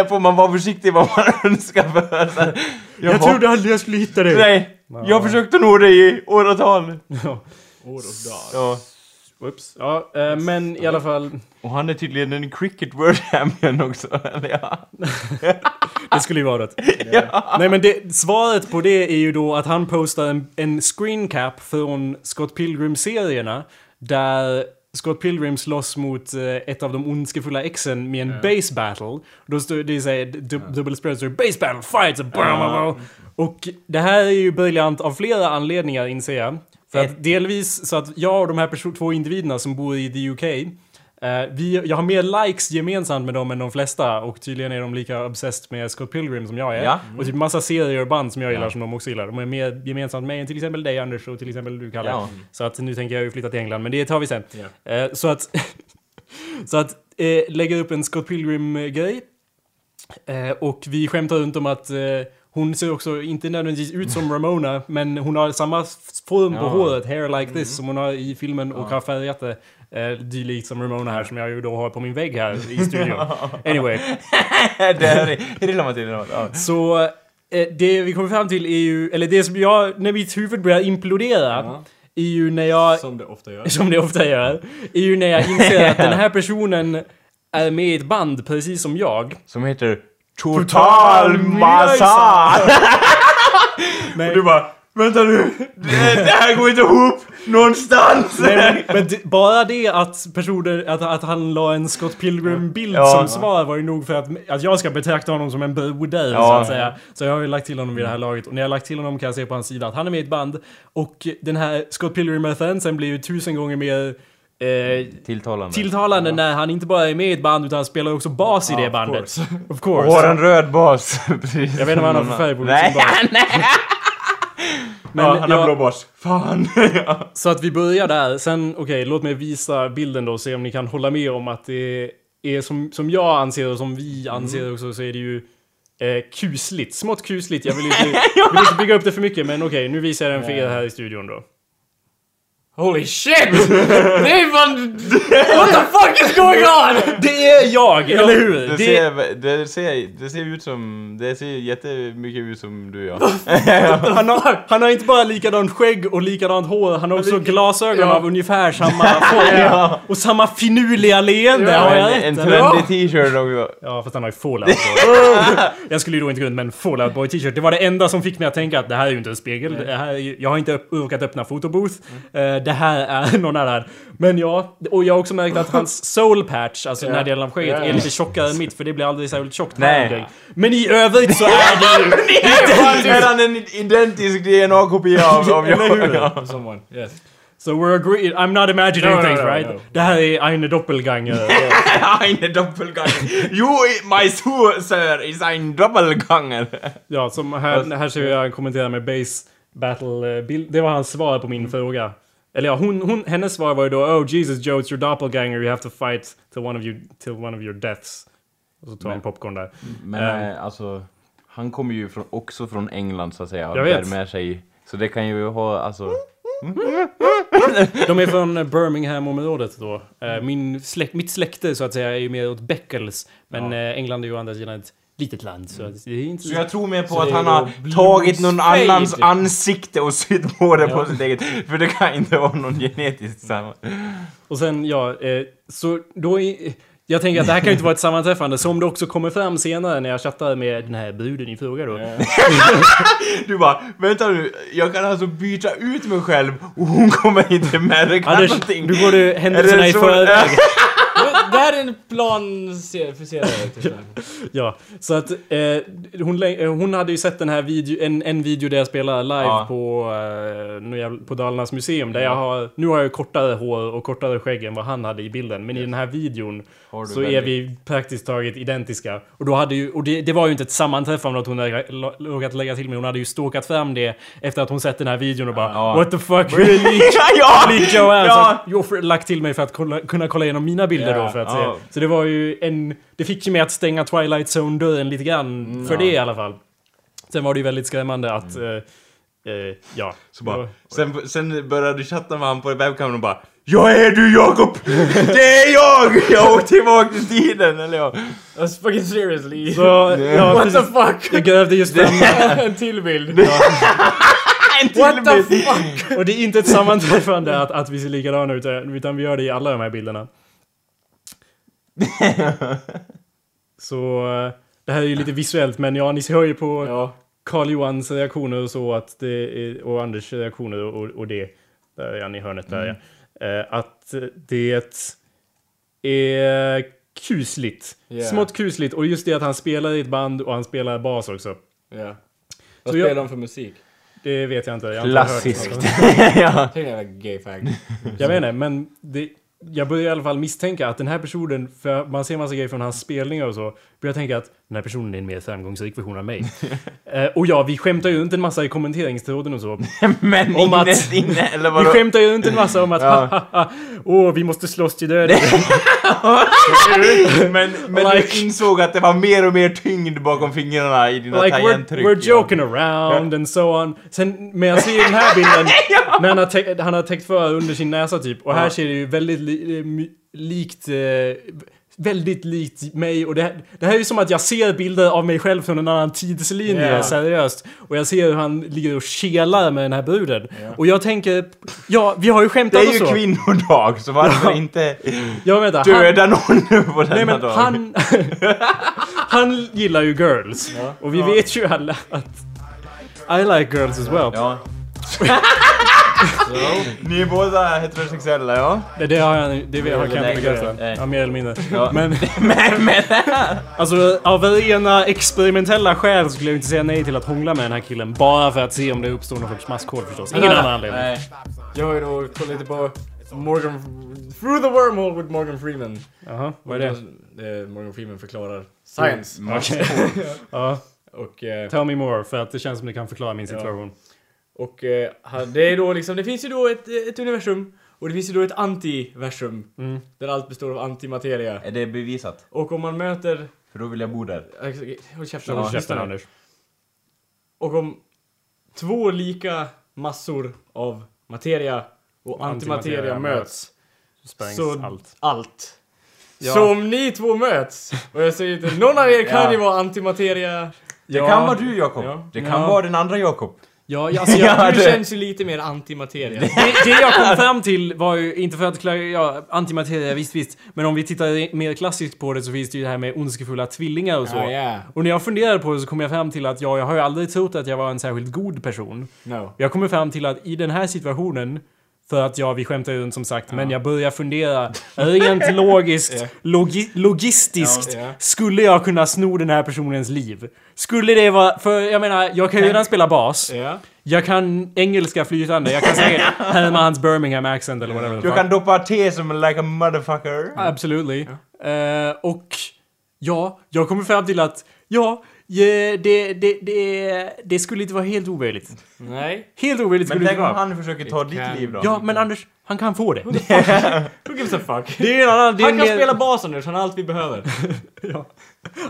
Speaker 3: får man vara försiktig vad man önskar för. Så här,
Speaker 1: jag
Speaker 3: jaha.
Speaker 1: trodde aldrig jag skulle hitta dig.
Speaker 3: Nej, jag försökte nå dig i åratal.
Speaker 1: Ja.
Speaker 2: År och dag.
Speaker 3: Ja.
Speaker 1: Whoops. Ja, eh, men i alla fall.
Speaker 3: Och han är tydligen en cricket word champion också. Eller ja.
Speaker 1: Det skulle ju vara det. Nej men det, svaret på det är ju då att han postar en, en screen cap från Scott Pilgrim-serierna. Där Scott Pilgrim slåss mot eh, ett av de ondskefulla exen med en base battle. Då står det säger du, dubbel spread står base battle fights blah, blah. Och det här är ju briljant av flera anledningar inser jag. För att delvis så att jag och de här två individerna som bor i the UK vi, jag har mer likes gemensamt med dem än de flesta och tydligen är de lika obsessed med Scott Pilgrim som jag är.
Speaker 3: Ja.
Speaker 1: Och typ massa serier och band som jag gillar som de också gillar. De är mer gemensamt med mig än till exempel dig Anders och till exempel du Kalle.
Speaker 3: Ja.
Speaker 1: Så att nu tänker jag ju flytta till England, men det tar vi sen.
Speaker 2: Ja.
Speaker 1: Eh, så att, så att eh, lägga upp en Scott Pilgrim-grej. Eh, och vi skämtar runt om att eh, hon ser också inte nödvändigtvis ut som Ramona, men hon har samma form på
Speaker 3: Ja.
Speaker 1: håret, hair like this, som hon har i filmen och har färgat det. Eh, dylikt som Ramona här, som jag ju då har på min vägg här i studion. Anyway.
Speaker 3: det här är irrelevant. irrelevant. Ja.
Speaker 1: Så eh, det vi kommer fram till är ju, eller det som jag, när mitt huvud börjar implodera,
Speaker 2: Ja.
Speaker 1: är ju när jag,
Speaker 2: Som det ofta gör.
Speaker 1: som det ofta gör, är ju när jag inser att den här personen är med i ett band precis som jag.
Speaker 3: Som heter
Speaker 1: Total
Speaker 3: Total Massa!
Speaker 1: Nej.
Speaker 3: Och du bara, vänta nu, det, det här går inte ihop! Någonstans!
Speaker 1: Nej, men, men det, bara det att personen, att, att han la en Scott Pilgrim-bild
Speaker 3: Ja.
Speaker 1: som svar var ju nog för att, att jag ska betrakta honom som en broder
Speaker 3: Ja.
Speaker 1: så att säga. Så jag har ju lagt till honom vid det här laget. Och när jag har lagt till honom kan jag se på hans sida att han är med i ett band. Och den här Scott Pilgrim-referensen blir ju tusen gånger mer eh,
Speaker 3: Tilltalande.
Speaker 1: tilltalande när han inte bara är med i ett band utan han spelar också bas i det
Speaker 2: of
Speaker 1: bandet.
Speaker 2: course.
Speaker 1: Of
Speaker 3: och
Speaker 1: course.
Speaker 3: har en röd bas. Precis
Speaker 1: Jag vet inte vad han har för färg på
Speaker 3: Nej,
Speaker 1: sin bas. Men
Speaker 3: ja, han har
Speaker 1: jag-
Speaker 3: blå. Fan! ja.
Speaker 1: Så att vi börjar där. Sen, okej, låt mig visa bilden då och se om ni kan hålla med om att det är som, som jag anser och som vi anser också så är det ju eh, kusligt. Smått kusligt. Jag vill inte, vill inte bygga upp det för mycket men okej, nu visar jag den för er här i studion då.
Speaker 2: Holy shit! Det är fan... What the fuck is going on?
Speaker 1: Det är jag, eller hur?
Speaker 3: Det,
Speaker 1: Det,
Speaker 3: ser, det, ser, det ser ut som... Det ser jättemycket ut som du ja.
Speaker 1: han, har, han har inte bara likadant skägg och likadant hår, han har också glasögon
Speaker 2: ja.
Speaker 1: av ungefär samma form. Och samma finurliga leende, har jag
Speaker 3: en, en trendig t-shirt också.
Speaker 1: Ja, fast han har ju Fallout Boy. Jag skulle ju då inte gå runt med en Fallout Boy t-shirt. Det var det enda som fick mig att tänka att det här är ju inte en spegel. Det här jag har inte orkat öppna Photobooth.
Speaker 3: Mm.
Speaker 1: Eh, det här är någon annan. Men ja, och jag har också märkt att hans soul patch, alltså den här delen av skägget, är lite tjockare än mitt för det blir aldrig särskilt tjockt.
Speaker 3: Nej.
Speaker 1: Men i övrigt så är det ju...
Speaker 3: Är han en identisk DNA-kopia av, av jag?
Speaker 2: Someone, yes.
Speaker 1: So we're agreed. I'm not imagining
Speaker 2: No, no,
Speaker 1: things
Speaker 2: no,
Speaker 1: right?
Speaker 2: no.
Speaker 1: Det här är eine Doppelganger.
Speaker 3: Eine Doppelganger. You, my so, sir, is ein Doppelganger.
Speaker 1: Ja, som här, här ser jag kommentera med base battle eh, bild. Det var hans svar på min fråga. Eller ja, hon, hon, hennes svar var ju då Oh Jesus Joe, it's your doppelganger, you have to fight till one of, you, till one of your deaths. Och så tar han popcorn där.
Speaker 3: Men eh, alltså, han kommer ju från, också från England så att säga.
Speaker 1: Jag vet.
Speaker 3: med sig. Så det kan ju ha, alltså...
Speaker 1: De är från eh, Birmingham-området då. Eh, Min släkt, mitt släkte så att säga är ju mer åt Beckles. Men eh, England är ju å andra sidan ett litet land så att det är inte
Speaker 3: Så jag tror mer på
Speaker 2: Så
Speaker 3: att han
Speaker 2: är
Speaker 3: har tagit någon annans ansikte och sytt på det på sitt eget. För det kan inte vara någon genetiskt samma.
Speaker 1: Och sen, ja, eh, så då... I, jag tänker att det här kan ju inte vara ett sammanträffande som det också kommer fram senare när jag chattar med den här bruden i fråga då.
Speaker 3: Du bara, vänta nu, jag kan alltså byta ut mig själv och hon kommer inte märka
Speaker 1: Anders,
Speaker 3: någonting.
Speaker 1: du går du händelserna
Speaker 3: Är
Speaker 1: i
Speaker 3: så-
Speaker 1: förväg.
Speaker 2: Det här är en plan för serien. typ.
Speaker 1: Ja, så att eh, hon, eh, hon hade ju sett den här video, en, en video där jag spelar live
Speaker 3: Ja.
Speaker 1: på, eh, på Dalarnas museum. Där jag har, nu har jag kortare hår och kortare skägg än vad han hade i bilden. Men i den här videon så är
Speaker 3: väldigt-
Speaker 1: vi praktiskt taget identiska. Och, då hade ju, och det, det var ju inte ett sammanträffande att hon hade råkat lägga till mig. Hon hade ju stalkat fram det efter att hon sett den här videon och bara
Speaker 3: Ja.
Speaker 1: What the fuck, really lik,
Speaker 3: ja!
Speaker 1: lik Joanne!
Speaker 3: Ja!
Speaker 1: Så jag lagt till mig för att kolla, kunna kolla igenom mina bilder
Speaker 2: Ja,
Speaker 1: då för att
Speaker 3: ja.
Speaker 1: se. Så det var ju en... Det fick ju mig att stänga Twilight Zone-dörren lite grann. för det i alla fall. Sen var det ju väldigt skrämmande att... eh, eh, ja.
Speaker 3: Så bara, sen, sen började du chatta med honom på webkameran och bara Ja är du Jakob! Det är jag! Jag åkte tillbaka till tiden, eller ja.
Speaker 2: That's fucking seriously.
Speaker 1: Så, ja,
Speaker 2: What
Speaker 1: precis.
Speaker 2: the fuck?
Speaker 1: Jag grävde just fram...
Speaker 2: en till bild.
Speaker 3: En till
Speaker 2: What the
Speaker 3: bild.
Speaker 2: fuck?
Speaker 1: Och det är inte ett sammanträffande att, att vi ser likadana ut, utan vi gör det i alla de här bilderna. Så... eh, Det här är ju lite visuellt, men ja, ni hör ju på
Speaker 2: Ja.
Speaker 1: Karl Johans reaktioner och så att det är, och Anders reaktioner och, och det. Där är han i hörnet där ja. Eh, Att det är kusligt.
Speaker 2: Ja.
Speaker 1: Smått kusligt. Och just det att han spelar i ett band och han spelar bas också.
Speaker 2: Ja. Vad
Speaker 1: Så jag-
Speaker 2: spelar de för musik?
Speaker 1: Det vet jag inte. Jag
Speaker 3: Klassiskt. ja.
Speaker 2: Jävla gay fag.
Speaker 1: Jag inte, men det, jag börjar i alla fall misstänka att den här personen, för man ser massa grejer från hans spelningar och så, börjar tänka att den här personen är en mer framgångsrik version av mig. eh, och ja, vi skämtar ju inte en massa i kommenteringstråden och så.
Speaker 3: Men
Speaker 1: Om att-
Speaker 3: innerst inne, eller
Speaker 1: Vi
Speaker 3: vadå?
Speaker 1: skämtar ju inte en massa om att
Speaker 3: Ja.
Speaker 1: åh, vi måste slåss till döden.
Speaker 3: Men, men
Speaker 1: Like-
Speaker 3: du insåg att det var mer och mer tyngd bakom fingrarna i dina
Speaker 1: like we're,
Speaker 3: tangentryck.
Speaker 1: we're joking around and so on. Sen, men jag ser den här bilden när han har, tä- han har täckt för under sin näsa typ. Och här
Speaker 3: Ja.
Speaker 1: ser det ju väldigt li, likt... Eh, väldigt likt mig och det det här är ju som att jag ser bilder av mig själv från en annan tidslinje,
Speaker 2: Ja.
Speaker 1: seriöst. Och jag ser hur han ligger och kelar med den här bruden. Och jag tänker, ja, vi har ju
Speaker 3: Det
Speaker 1: skämtat
Speaker 3: är
Speaker 1: och
Speaker 3: ju
Speaker 1: så.
Speaker 3: kvinnodag, så varför inte
Speaker 1: Jag vet inte, han,
Speaker 3: döda någon nu på denna
Speaker 1: Nej men
Speaker 3: dag?
Speaker 1: han... han gillar ju girls. Och vi vet ju alla att... I like girls as well.
Speaker 3: Ja. Ni är båda heterosexuella, ja?
Speaker 1: Det, det har jag, det har jag kan jag inte
Speaker 3: nej.
Speaker 1: Ja, mer eller mindre.
Speaker 3: Ja.
Speaker 1: Men
Speaker 3: Men, men...
Speaker 1: alltså av rena experimentella skäl skulle jag inte säga nej till att hångla med den här killen. Bara för att se om det uppstår någon sorts maskhål förstås. Ingen annan anledning.
Speaker 3: Nej.
Speaker 2: Jag har ju då kollat lite på Morgan... Through the wormhole with Morgan Freeman.
Speaker 1: Jaha, vad är det?
Speaker 2: Det är Morgan Freeman förklarar science.
Speaker 1: Okej. Ja,
Speaker 2: Och, eh,
Speaker 1: tell me more för att det känns som det kan förklara min
Speaker 2: Ja. Och eh, det är då liksom, det finns ju då ett, ett universum. Och det finns ju då ett antiversum.
Speaker 1: Mm.
Speaker 2: Där allt består av antimateria.
Speaker 3: Är det bevisat?
Speaker 2: Och om man möter...
Speaker 3: För då vill jag bo där.
Speaker 2: Håll käften,
Speaker 1: Håll
Speaker 2: lyssna
Speaker 1: käften. Anders.
Speaker 2: Och om två lika massor av materia och antimateria,
Speaker 1: Antimateria
Speaker 2: möts,
Speaker 1: Sprängs
Speaker 2: så
Speaker 1: allt.
Speaker 2: allt.
Speaker 1: Ja.
Speaker 2: Så om ni två möts, och jag säger inte, någon av er kan
Speaker 3: Ja.
Speaker 2: ju vara antimateria.
Speaker 3: Det
Speaker 1: Ja.
Speaker 3: kan vara du Jakob.
Speaker 2: Ja.
Speaker 3: Det kan
Speaker 1: Ja.
Speaker 3: vara den andra Jakob.
Speaker 1: Ja, alltså jag,
Speaker 3: Ja,
Speaker 2: Du känns ju lite mer antimateria.
Speaker 1: det, det jag kom fram till var ju inte för att klara, ja, antimateria, visst visst. Men om vi tittar mer klassiskt på det så finns det ju det här med ondskefulla tvillingar och så.
Speaker 2: Ja, ja.
Speaker 1: Och när jag funderade på det så kom jag fram till att ja, jag har ju aldrig trott att jag var en särskilt god person.
Speaker 2: No.
Speaker 1: Jag kommer fram till att i den här situationen, för att ja, vi skämtar runt som sagt, men jag börjar fundera rent logiskt,
Speaker 2: Ja.
Speaker 1: logi logistiskt,
Speaker 2: Ja, ja.
Speaker 1: skulle jag kunna sno den här personens liv? Skulle det vara, för jag menar, jag kan ju redan spela bas,
Speaker 2: Ja.
Speaker 1: jag kan engelska flytande, jag kan säkert härma hans Birmingham accent eller whatever. fuck.
Speaker 3: kan doppa te som like a motherfucker.
Speaker 1: Absolutely. Eh, och ja, jag kommer fram till att ja, ja, det, det, det, det skulle inte vara helt omöjligt.
Speaker 2: Nej.
Speaker 1: Helt omöjligt
Speaker 3: Men
Speaker 1: skulle det
Speaker 3: tänk
Speaker 1: inte
Speaker 3: om
Speaker 1: vara.
Speaker 3: han försöker ta
Speaker 2: Det
Speaker 3: ditt
Speaker 2: kan-
Speaker 3: liv då?
Speaker 1: Ja, men Anders, han kan få det.
Speaker 2: Who gives a fuck?
Speaker 1: Det är en annan... Det är
Speaker 2: Han
Speaker 1: en
Speaker 2: kan
Speaker 1: mer-
Speaker 2: spela bas Anders, han har allt vi behöver.
Speaker 1: ja.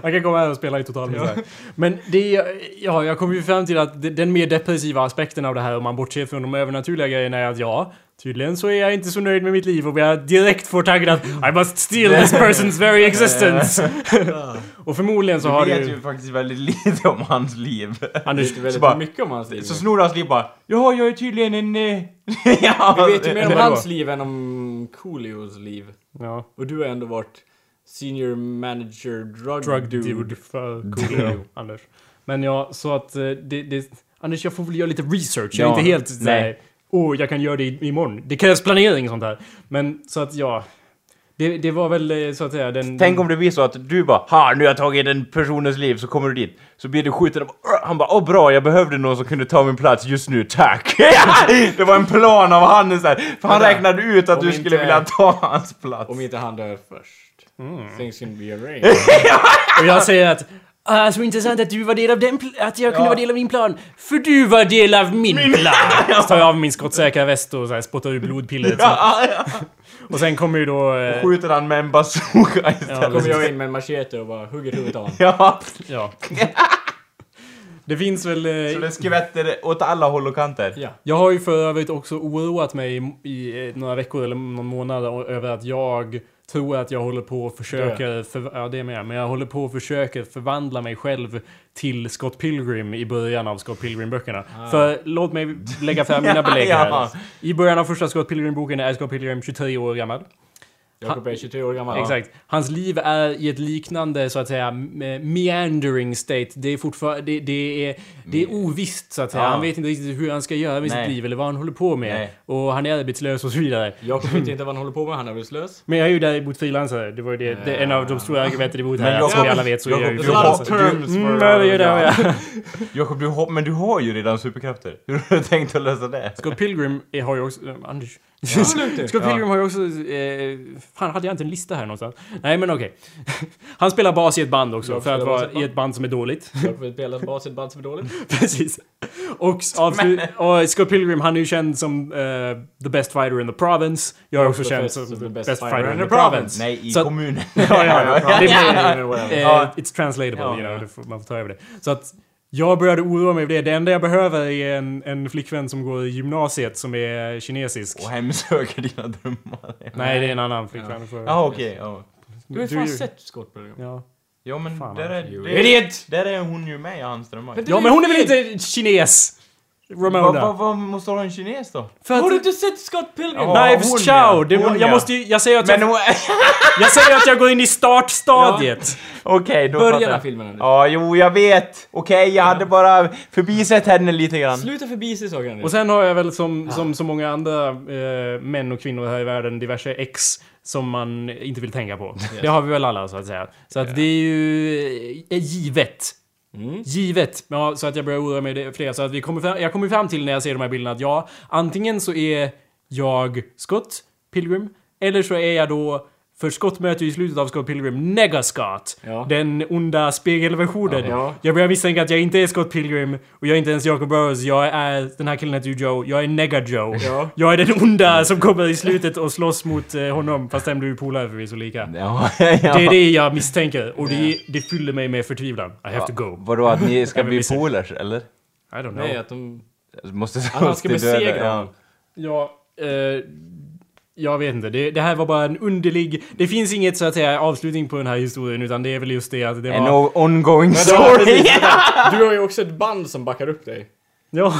Speaker 1: Han kan komma här och spela i total misär. Men det är, ja, jag kommer ju fram till att det- den mer depressiva aspekten av det här, om man bortser från de övernaturliga grejerna, är att ja, tydligen så är jag inte så nöjd med mitt liv och jag direkt får taggen att I must steal this person's very existence. och förmodligen så
Speaker 3: Du
Speaker 1: har
Speaker 3: vet
Speaker 1: du
Speaker 3: ju
Speaker 1: ju...
Speaker 3: faktiskt väldigt lite om hans liv.
Speaker 2: Det är väldigt
Speaker 3: bara-
Speaker 2: mycket om hans liv.
Speaker 3: Så snor hans liv bara Ja, jag är tydligen en... eh, ja,
Speaker 2: Vi vet ju mer om hans liv än om Coolios liv.
Speaker 1: ja,
Speaker 2: Och du har ändå varit senior manager drug,
Speaker 1: drug
Speaker 2: dude.
Speaker 1: dude för Coolio, Anders. Men ja, så att eh, det, det... Anders, jag får väl göra lite research. Jag är
Speaker 3: Ja,
Speaker 1: inte helt
Speaker 3: nej.
Speaker 1: nej. Åh, jag kan göra det i- imorgon. Det krävs planering och sånt här. Men så att ja... Det, det var väl eh, så att säga den...
Speaker 3: Tänk om det blir så att du bara ha nu har jag tagit den personens liv, så kommer du dit. Så blir du skjuten och han bara åh bra, jag behövde någon som kunde ta min plats just nu, tack! det var en plan av han så här, för han räknade ut att
Speaker 2: Om
Speaker 3: du
Speaker 2: inte-
Speaker 3: skulle vilja ta hans plats.
Speaker 2: Om inte han dör först.
Speaker 1: Mm.
Speaker 2: Things can be arranged.
Speaker 1: Och jag säger att Ah, så intressant att du var del av den att jag kunde
Speaker 3: Ja.
Speaker 1: vara del av min plan. För du var del av min plan! Så tar jag av min skottsäkra väst och så här spottar ur blodpillret. Så.
Speaker 3: Ja, ja.
Speaker 1: Och sen kommer ju då... Eh,
Speaker 3: Skjuter han med en bazooka istället.
Speaker 1: Ja,
Speaker 2: kommer jag in med en machete och bara hugger huvudet av honom.
Speaker 3: Ja,
Speaker 1: ja. Det finns väl... Eh,
Speaker 3: så det skvätter åt alla håll och kanter.
Speaker 2: Ja.
Speaker 1: Jag har ju för övrigt också oroat mig i, i eh, några veckor eller någon månad över att jag tror att jag håller på och försöker, för, ja det med, men jag håller på och försöker förvandla mig själv till Scott Pilgrim i början av Scott Pilgrim-böckerna. För låt mig lägga fram mina belägg här. I början av första Scott Pilgrim-boken är Scott Pilgrim 23 år gammal.
Speaker 2: Jakob är 23 år gammal.
Speaker 1: Exakt. Hans liv är i ett liknande, så att säga, me- meandering state. Det är fortfarande, det, det är, det är ovisst, så att säga.
Speaker 3: Ja.
Speaker 1: Han vet inte riktigt hur han ska göra med
Speaker 3: Nej.
Speaker 1: sitt liv, eller vad han håller på med.
Speaker 3: Nej.
Speaker 1: Och han är arbetslös och så vidare.
Speaker 2: Jakob vet inte vad han håller på med, han är arbetslös.
Speaker 1: Men jag är ju däremot frilansare. Det var ju det, det en av de stora argumenten emot här. Som
Speaker 3: Jakob-
Speaker 1: vi alla vet så är jag ju frilansare. Mm.
Speaker 3: Jakob, du har, men du har ju redan superkrafter. Hur har du tänkt att lösa det?
Speaker 1: Scott Pilgrim har ju också... Anders.
Speaker 2: Ja.
Speaker 1: Scott Pilgrim har ju också... Eh, fan, hade jag inte en lista här någonstans? Nej, men okej. Han spelar bas i ett band också,
Speaker 2: Jag
Speaker 1: för att vara
Speaker 2: ett band.
Speaker 1: i ett band som är dåligt.
Speaker 2: Jakob spelar bas i ett band som är dåligt.
Speaker 1: Precis. Och, och Scott Pilgrim, han är ju känd som eh, the best fighter in the province. Jag är också
Speaker 2: the
Speaker 1: känd
Speaker 2: best-
Speaker 1: som
Speaker 2: the best
Speaker 1: best
Speaker 2: fighter
Speaker 1: in the
Speaker 2: the
Speaker 1: province.
Speaker 3: Nej, i kommunen.
Speaker 1: Ja, ja, ja. Det eh,
Speaker 3: Ja.
Speaker 1: It's translatable, you know. Man får ta över det. Så att jag började oroa mig över det. Det enda jag behöver är en, en flickvän som går i gymnasiet som är kinesisk.
Speaker 3: Och hemsöker dina drömmar.
Speaker 1: Nej, det är en annan flickvän. Får-
Speaker 3: Jaha, okej. ja.
Speaker 2: Du har ju fan sett Scott Pilgrim.
Speaker 1: Ja.
Speaker 3: Ja, men
Speaker 1: Fan,
Speaker 3: där är, det, där är hon ju med i hans drömmar.
Speaker 1: Ja, men hon är väl inte kines? Ramona.
Speaker 3: Vad vad måste ha en kines då?
Speaker 1: För att...
Speaker 2: Har du inte sett Scott Pilgrim?
Speaker 3: Ja.
Speaker 1: Knives
Speaker 3: hon
Speaker 1: Chow!
Speaker 3: ja.
Speaker 1: Det,
Speaker 3: Hon
Speaker 1: jag
Speaker 3: ja.
Speaker 1: måste ju, jag säger att jag,
Speaker 3: Men hon-
Speaker 1: jag säger att jag går in i startstadiet.
Speaker 3: Okej, då
Speaker 2: Början
Speaker 3: fattar jag.
Speaker 2: filmen.
Speaker 3: Ja, jo, jag vet. Okej, jag hade bara förbisett henne lite grann.
Speaker 2: Sluta förbise saker Anders.
Speaker 1: Och sen har jag väl som, som så många andra eh, män och kvinnor här i världen diverse ex som man inte vill tänka på. Det har vi väl alla så att säga. Så att det är ju eh, givet.
Speaker 2: Mm.
Speaker 1: Givet. Ja, så att jag börjar oroa mig för det. Så att vi kommer fram, jag kommer fram till när jag ser de här bilderna att ja, antingen så är jag Scott Pilgrim, eller så är jag då för Scott möter ju i slutet av Scott Pilgrim Negascott.
Speaker 2: Ja.
Speaker 1: Den onda spegelversionen.
Speaker 2: Ja.
Speaker 1: Jag börjar misstänka att jag inte är Scott Pilgrim och jag är inte ens Jacob Burrows. Jag är, den här killen heter ju Joe. Jag är Nega Joe.
Speaker 2: Ja.
Speaker 1: Jag är den onda som kommer i slutet och slåss mot eh, honom. Fast den blir ju polare förvisso lika.
Speaker 3: Ja, ja.
Speaker 1: Det är det jag misstänker och det, det fyller mig med förtvivlan. I have to go.
Speaker 3: Vadå, att ni ska bli
Speaker 1: vi
Speaker 3: polers, eller?
Speaker 1: I don't know.
Speaker 2: Nej, att de...
Speaker 3: Måste
Speaker 2: Att han ska besegra
Speaker 3: ja.
Speaker 1: Ja, eh, jag vet inte. Det, det här var bara en underlig... Det finns inget så att säga avslutning på den här historien utan det är väl just det att det
Speaker 3: En
Speaker 1: var...
Speaker 3: o- ongoing story!
Speaker 2: du har ju också ett band som backar upp dig.
Speaker 1: Ja,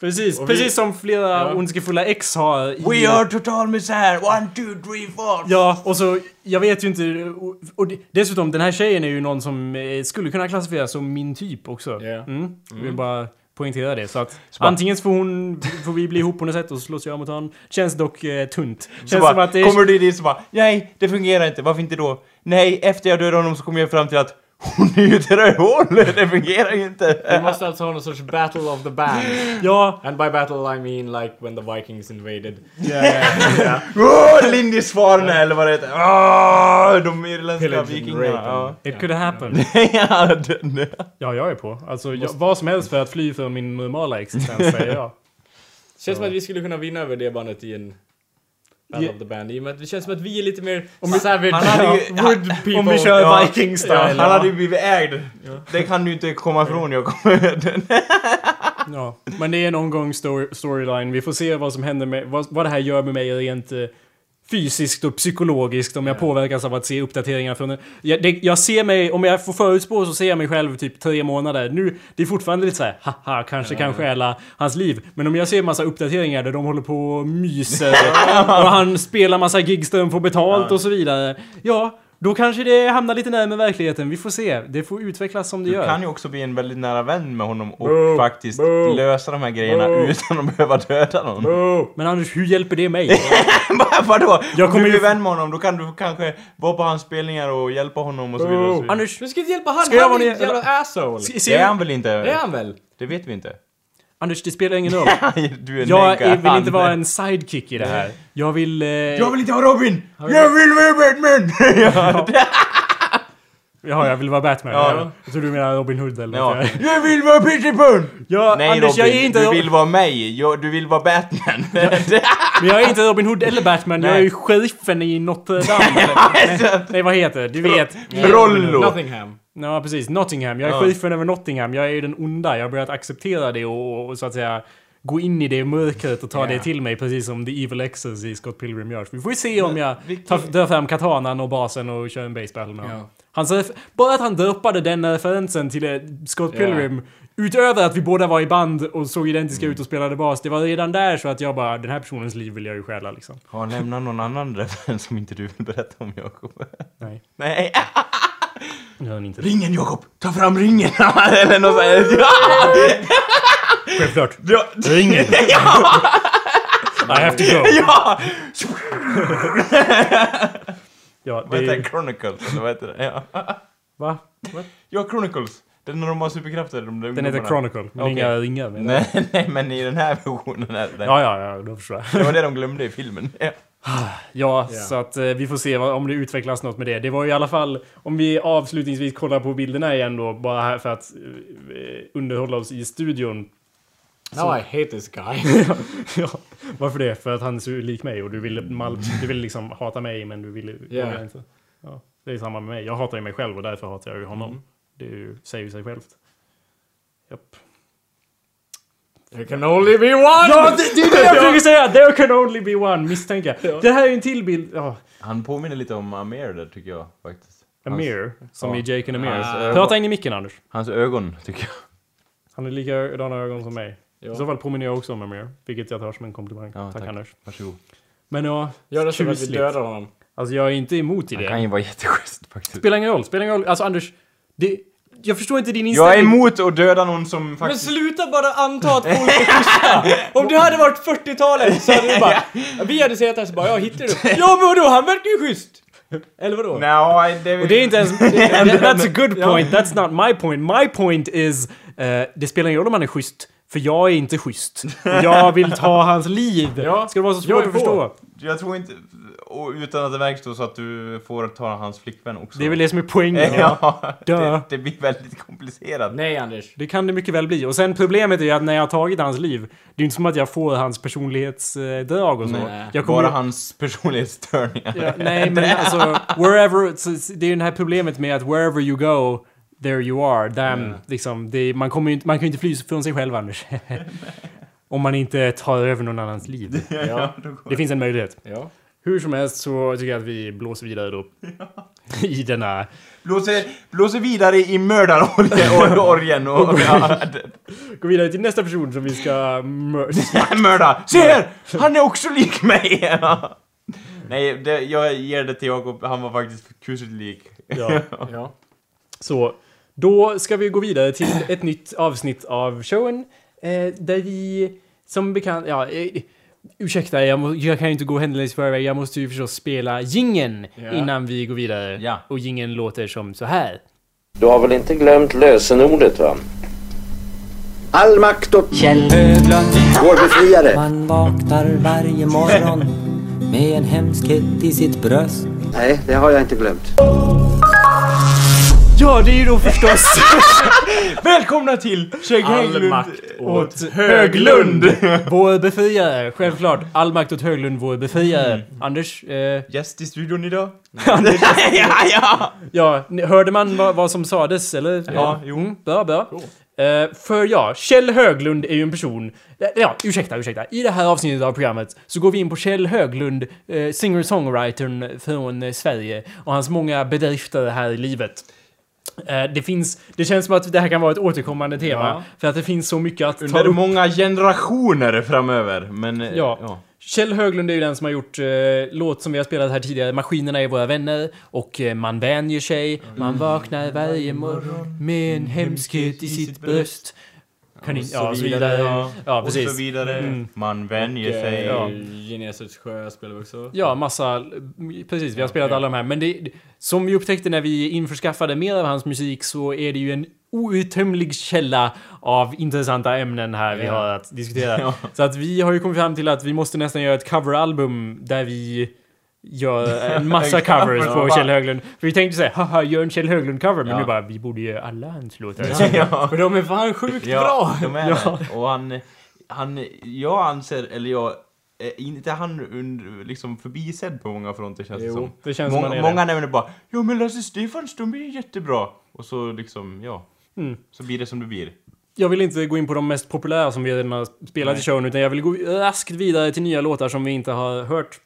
Speaker 1: precis.
Speaker 2: Vi-
Speaker 1: Precis som flera
Speaker 2: Ja.
Speaker 1: ondskefulla ex har i...
Speaker 3: We are total misär! One, two, three, four!
Speaker 1: Ja, och så... Jag vet ju inte... Och, och dessutom, den här tjejen är ju någon som eh, skulle kunna klassificeras som min typ också.
Speaker 2: Ja.
Speaker 1: Mm. Jag vill bara poängtera det. Så att
Speaker 3: Så bara-
Speaker 1: antingen får hon... Får vi bli ihop på något sätt och så slåss jag mot honom. Känns dock eh, tunt. Känns
Speaker 3: bara,
Speaker 1: som att det är...
Speaker 3: kommer du dit så bara Nej, det fungerar inte, varför inte då? Nej, efter jag dödade honom så kom jag fram till att hon är ju ett rövhål, det fungerar ju
Speaker 2: Vi
Speaker 3: inte!
Speaker 2: måste alltså ha någon sorts battle of the band.
Speaker 1: Ja,
Speaker 2: And by battle I mean like when the Vikings invaded.
Speaker 1: ja, ja.
Speaker 3: Åh, Lindisfarne eller vad det heter! Åh, de irländska vikingarna!
Speaker 1: It could happen.
Speaker 3: Ja,
Speaker 1: jag är på. Alltså, jag, vad som helst för att fly från min normala existens, säger jag.
Speaker 2: Känns som att vi skulle kunna vinna över det bandet i en battle
Speaker 1: Ja.
Speaker 2: of the band. I och med att det känns som att vi är lite mer
Speaker 1: Om vi-
Speaker 2: savage.
Speaker 3: han hade ju-
Speaker 2: ja, wood people.
Speaker 1: Om vi kör
Speaker 3: Ja.
Speaker 1: Viking-style.
Speaker 3: ja, han
Speaker 1: ja.
Speaker 3: hade ju blivit ägd. Det kan du inte komma ifrån, jag kommer...
Speaker 1: Ja, men det är en omgång story, storyline. Vi får se vad som händer med, vad, vad det här gör med mig rent eh, fysiskt och psykologiskt om jag påverkas av att se uppdateringar från den. Jag, det, jag ser mig, om jag får förutspå så ser jag mig själv typ tre månader. Nu, det är fortfarande lite såhär, haha, kanske kan stjäla hans liv. Men om jag ser massa uppdateringar där de håller på och myser och han spelar massa gigs där de får betalt och så vidare. Ja, då kanske det hamnar lite närmare verkligheten. Vi får se. Det får utvecklas som det
Speaker 3: Du
Speaker 1: gör.
Speaker 3: kan ju också bli en väldigt nära vän med honom och
Speaker 2: Boo!
Speaker 3: faktiskt
Speaker 2: Boo!
Speaker 3: lösa de här grejerna
Speaker 2: Boo!
Speaker 3: utan att behöva döda någon.
Speaker 1: Men Anders, hur hjälper det mig?
Speaker 3: Va- Vadå?
Speaker 1: Jag
Speaker 3: Om
Speaker 1: kommer
Speaker 3: du
Speaker 1: ju-
Speaker 3: blir vän med honom, då kan du kanske vara på hans spelningar och hjälpa honom och så vidare. Och så vidare.
Speaker 1: Anders,
Speaker 2: Du ska inte hjälpa han,
Speaker 1: Ska jag
Speaker 2: han
Speaker 1: vara
Speaker 2: är
Speaker 1: ner-
Speaker 2: en jävla asshole.
Speaker 1: se-
Speaker 3: Det är
Speaker 1: ser
Speaker 3: han väl inte?
Speaker 2: Det är han väl?
Speaker 3: Det vet vi inte.
Speaker 1: Anders, det spelar ingen roll.
Speaker 3: du är
Speaker 1: Jag är, vill inte vara en sidekick i det här. Jag vill... Eh,
Speaker 3: Jag vill inte ha Robin! Jag vill vara Batman!
Speaker 1: ja, jag vill vara Batman.
Speaker 3: Ja.
Speaker 1: Ja. Jag tror du menar Robin Hood eller
Speaker 3: ja.
Speaker 1: något.
Speaker 3: Jag vill vara Peter Pan!
Speaker 1: Ja,
Speaker 3: Nej
Speaker 1: Anders,
Speaker 3: Robin,
Speaker 1: jag är inte...
Speaker 3: du vill vara mig. Jag, du vill vara Batman.
Speaker 1: Men jag är inte Robin Hood eller Batman. Jag är ju sheriffen i Notre Dame. nej, nej, vad heter det? Du vet.
Speaker 3: Brollo!
Speaker 2: Nottingham.
Speaker 1: Ja, precis. Nottingham. Jag är
Speaker 3: Ja.
Speaker 1: sheriffen över Nottingham. Jag är ju den onda. Jag har börjat acceptera det och, och så att säga gå in i det mörkret och ta
Speaker 2: Ja.
Speaker 1: det till mig precis som The Evil Exes i Scott Pilgrim gör. Vi får ju se om jag tar, drar fram katanan och basen och kör en base battle med honom. Ref- bara att han droppade den referensen till eh, Scott. Pilgrim Utöver att vi båda var i band och såg identiska ut och spelade bas. Det var redan där så att jag bara, den här personens liv vill jag ju stjäla liksom.
Speaker 3: Har han lämnat någon annan referens som inte du vill berätta om Jakob?
Speaker 1: Nej,
Speaker 3: Nej.
Speaker 1: det gör han inte.
Speaker 3: Ringen Jakob! Ta fram ringen! Eller något sånt. Ja!
Speaker 1: Självklart.
Speaker 3: Ja!
Speaker 1: Ringen! I have to go.
Speaker 3: Ja!
Speaker 1: Ja, det
Speaker 3: Vad heter
Speaker 1: är,
Speaker 3: det? Chronicles? Eller vad heter det? Ja.
Speaker 1: Va?
Speaker 3: ja, Chronicles. Den när de har superkrafter. De där
Speaker 1: Den heter
Speaker 3: ungdomarna.
Speaker 1: Chronicle, men
Speaker 3: Okej.
Speaker 1: inga ringar. Men
Speaker 3: Nej, nej, men i den här versionen är det.
Speaker 1: Ja, ja, ja, då förstår jag.
Speaker 3: Det var det de glömde i filmen. Ja.
Speaker 1: Ja,
Speaker 2: Ja.
Speaker 1: så att eh, vi får se vad, om det utvecklas något med det. Det var i alla fall, om vi avslutningsvis kollar på bilderna igen då, bara här för att eh, underhålla oss i studion.
Speaker 2: Now I hate this guy.
Speaker 1: ja, varför det? För att han är så lik mig och du vill, mal, du vill liksom hata mig men du vill
Speaker 2: Ja.
Speaker 1: vågar inte. Ja, det är samma med mig. Jag hatar ju mig själv och därför hatar jag ju honom.
Speaker 2: Mm.
Speaker 1: Det ju, säger ju sig självt. Japp.
Speaker 2: There can only be one!
Speaker 1: Ja, det, det är det jag försöker säga! There can only be one, misstänker jag. Det här är ju en till bild. Ja,
Speaker 3: Han påminner lite om Amir där tycker jag faktiskt.
Speaker 1: Amir, som
Speaker 3: ja.
Speaker 1: i Jake and Amir.
Speaker 2: Ah.
Speaker 1: Prata in i micken Anders.
Speaker 3: Hans ögon tycker jag.
Speaker 1: Han är likadana ögon som mig.
Speaker 2: Ja.
Speaker 1: I så fall påminner jag också om Amir, vilket jag tar som en komplimang.
Speaker 3: Ja,
Speaker 1: tack,
Speaker 3: tack.
Speaker 1: Anders.
Speaker 3: Varsågod.
Speaker 1: Men ja,
Speaker 2: Jag röstar för att vi dödar honom.
Speaker 1: Alltså jag är inte emot i
Speaker 3: Han
Speaker 1: det.
Speaker 3: kan ju vara jätteschysst faktiskt.
Speaker 1: Spelar ingen roll, spelar ingen roll. Alltså Anders, det, jag förstår inte din
Speaker 3: Jag är
Speaker 1: inställning.
Speaker 3: emot att döda någon som
Speaker 2: Men
Speaker 3: faktiskt...
Speaker 2: sluta bara anta att folk är! Om det hade varit 40-talet så hade du bara... Vi hade sett här så bara, ja Hitler du. Ja men vadå, han verkar ju schysst! Eller vadå?
Speaker 3: Nej, det...
Speaker 1: Och det är inte ens... That's a good point, that's not my point. My point is... eh, det spelar ingen roll om han är schysst. För jag är inte schysst. Jag vill ta hans liv.
Speaker 2: Ja,
Speaker 1: Ska det vara så
Speaker 2: jag
Speaker 1: svårt att förstå?
Speaker 3: Jag tror inte... Och utan att det verkar så att du får ta hans flickvän också.
Speaker 1: Det är väl det som är poängen.
Speaker 3: Ja, det, det blir väldigt komplicerat.
Speaker 2: Nej Anders.
Speaker 1: Det kan det mycket väl bli. Och sen problemet är ju att när jag har tagit hans liv, det är ju inte som att jag får hans personlighetsdrag och så.
Speaker 2: Nej.
Speaker 1: Jag kommer
Speaker 3: Bara hans personlighetsstörningar.
Speaker 1: Ja, nej, men alltså, wherever... Så, det är ju det här problemet med att wherever you go, there you are. Damn, liksom. Det, man, kommer ju inte, man kan ju inte fly från sig själv, Anders. Om man inte tar över någon annans liv.
Speaker 2: Ja.
Speaker 1: Det finns en möjlighet.
Speaker 2: Ja.
Speaker 1: Hur som helst så tycker jag att vi blåser vidare då. I denna...
Speaker 3: Blåser, blåser vidare i mördarorgen och... och ja,
Speaker 1: Gå vidare till nästa person som vi ska mörda.
Speaker 3: mörda! Se här! Han är också lik mig! Nej, det, jag ger det till Jakob. Han var faktiskt kusligt lik.
Speaker 1: Ja.
Speaker 2: Ja.
Speaker 1: Så, då ska vi gå vidare till ett nytt avsnitt av showen. Eh, där vi, som bekant, ja, eh, ursäkta, jag, må, jag kan ju inte gå händelsevis i förväg. Jag måste ju förstås spela gingen
Speaker 2: Ja.
Speaker 1: innan vi går vidare.
Speaker 3: Ja.
Speaker 1: Och gingen låter som så här.
Speaker 5: Du har väl inte glömt lösenordet va?
Speaker 6: All makt åt
Speaker 7: Kjell Höglund,
Speaker 6: vår befriare.
Speaker 7: man vaknar varje morgon med en hemskhet i sitt bröst.
Speaker 6: Nej, det har jag inte glömt.
Speaker 1: Ja, det är ju då förstås
Speaker 3: Välkomna till Kägg
Speaker 2: All
Speaker 3: Hägglund
Speaker 2: makt
Speaker 1: åt Höglund, vår befriare. Självklart, all makt åt Höglund, vår befriare. Anders, eh,
Speaker 3: Gäst i studion idag.
Speaker 1: Anders
Speaker 3: ja, ja!
Speaker 1: Ja, ni- hörde man vad, vad som sades eller?
Speaker 3: Ja, jo.
Speaker 1: Mm, bra, bra. Eh, för ja, Kjell Höglund är ju en person... eh, Ja, ursäkta, ursäkta. I det här avsnittet av programmet så går vi in på Kjell Höglund, eh, singer-songwritern från eh, Sverige och hans många bedrifter här i livet. Eh, det finns... Det känns som att det här kan vara ett återkommande tema.
Speaker 2: Ja.
Speaker 1: För att det finns så mycket att ta
Speaker 3: Under
Speaker 1: upp.
Speaker 3: många generationer framöver, men... eh,
Speaker 1: Ja. Kjell Höglund är ju den som har gjort eh, låt som vi har spelat här tidigare, Maskinerna är våra vänner och eh, Man vänjer sig, man vaknar varje morgon med en hemskhet i sitt bröst. Kan ni, ja, och så vidare.
Speaker 3: Ja,
Speaker 1: Ja,
Speaker 3: och så
Speaker 1: precis.
Speaker 3: vidare.
Speaker 1: Mm.
Speaker 3: Man vänjer sig.
Speaker 1: Ja.
Speaker 2: Genesis sjö spelar vi också.
Speaker 1: Ja, massa... Precis, vi har spelat alla de här. Men det, som vi upptäckte när vi införskaffade mer av hans musik så är det ju en outtömlig källa av intressanta ämnen här vi har att diskutera.
Speaker 3: Ja.
Speaker 1: Så att vi har ju kommit fram till att vi måste nästan göra ett coveralbum där vi gör en massa covers
Speaker 3: cover.
Speaker 1: på Kjell Höglund. För vi tänkte säga, haha, gör en Kjell Höglund-cover. Men
Speaker 3: Ja.
Speaker 1: nu bara, vi borde göra alla hans låtar.
Speaker 3: Ja.
Speaker 2: För de är fan sjukt
Speaker 3: Ja,
Speaker 2: bra!
Speaker 3: de är
Speaker 1: Ja.
Speaker 3: det. Och han, han, jag anser, eller jag, är inte han und, liksom förbisedd på många fronter känns det
Speaker 2: Jo,
Speaker 3: som.
Speaker 1: Det känns som
Speaker 3: Många,
Speaker 1: det.
Speaker 3: nämner bara Ja men Lasse Stefans, de är jättebra. Och så liksom, ja.
Speaker 1: Mm.
Speaker 3: Så blir det som det blir.
Speaker 1: Jag vill inte gå in på de mest populära som vi redan har spelat
Speaker 3: Nej.
Speaker 1: i showen, utan jag vill gå raskt vidare till nya låtar som vi inte har hört.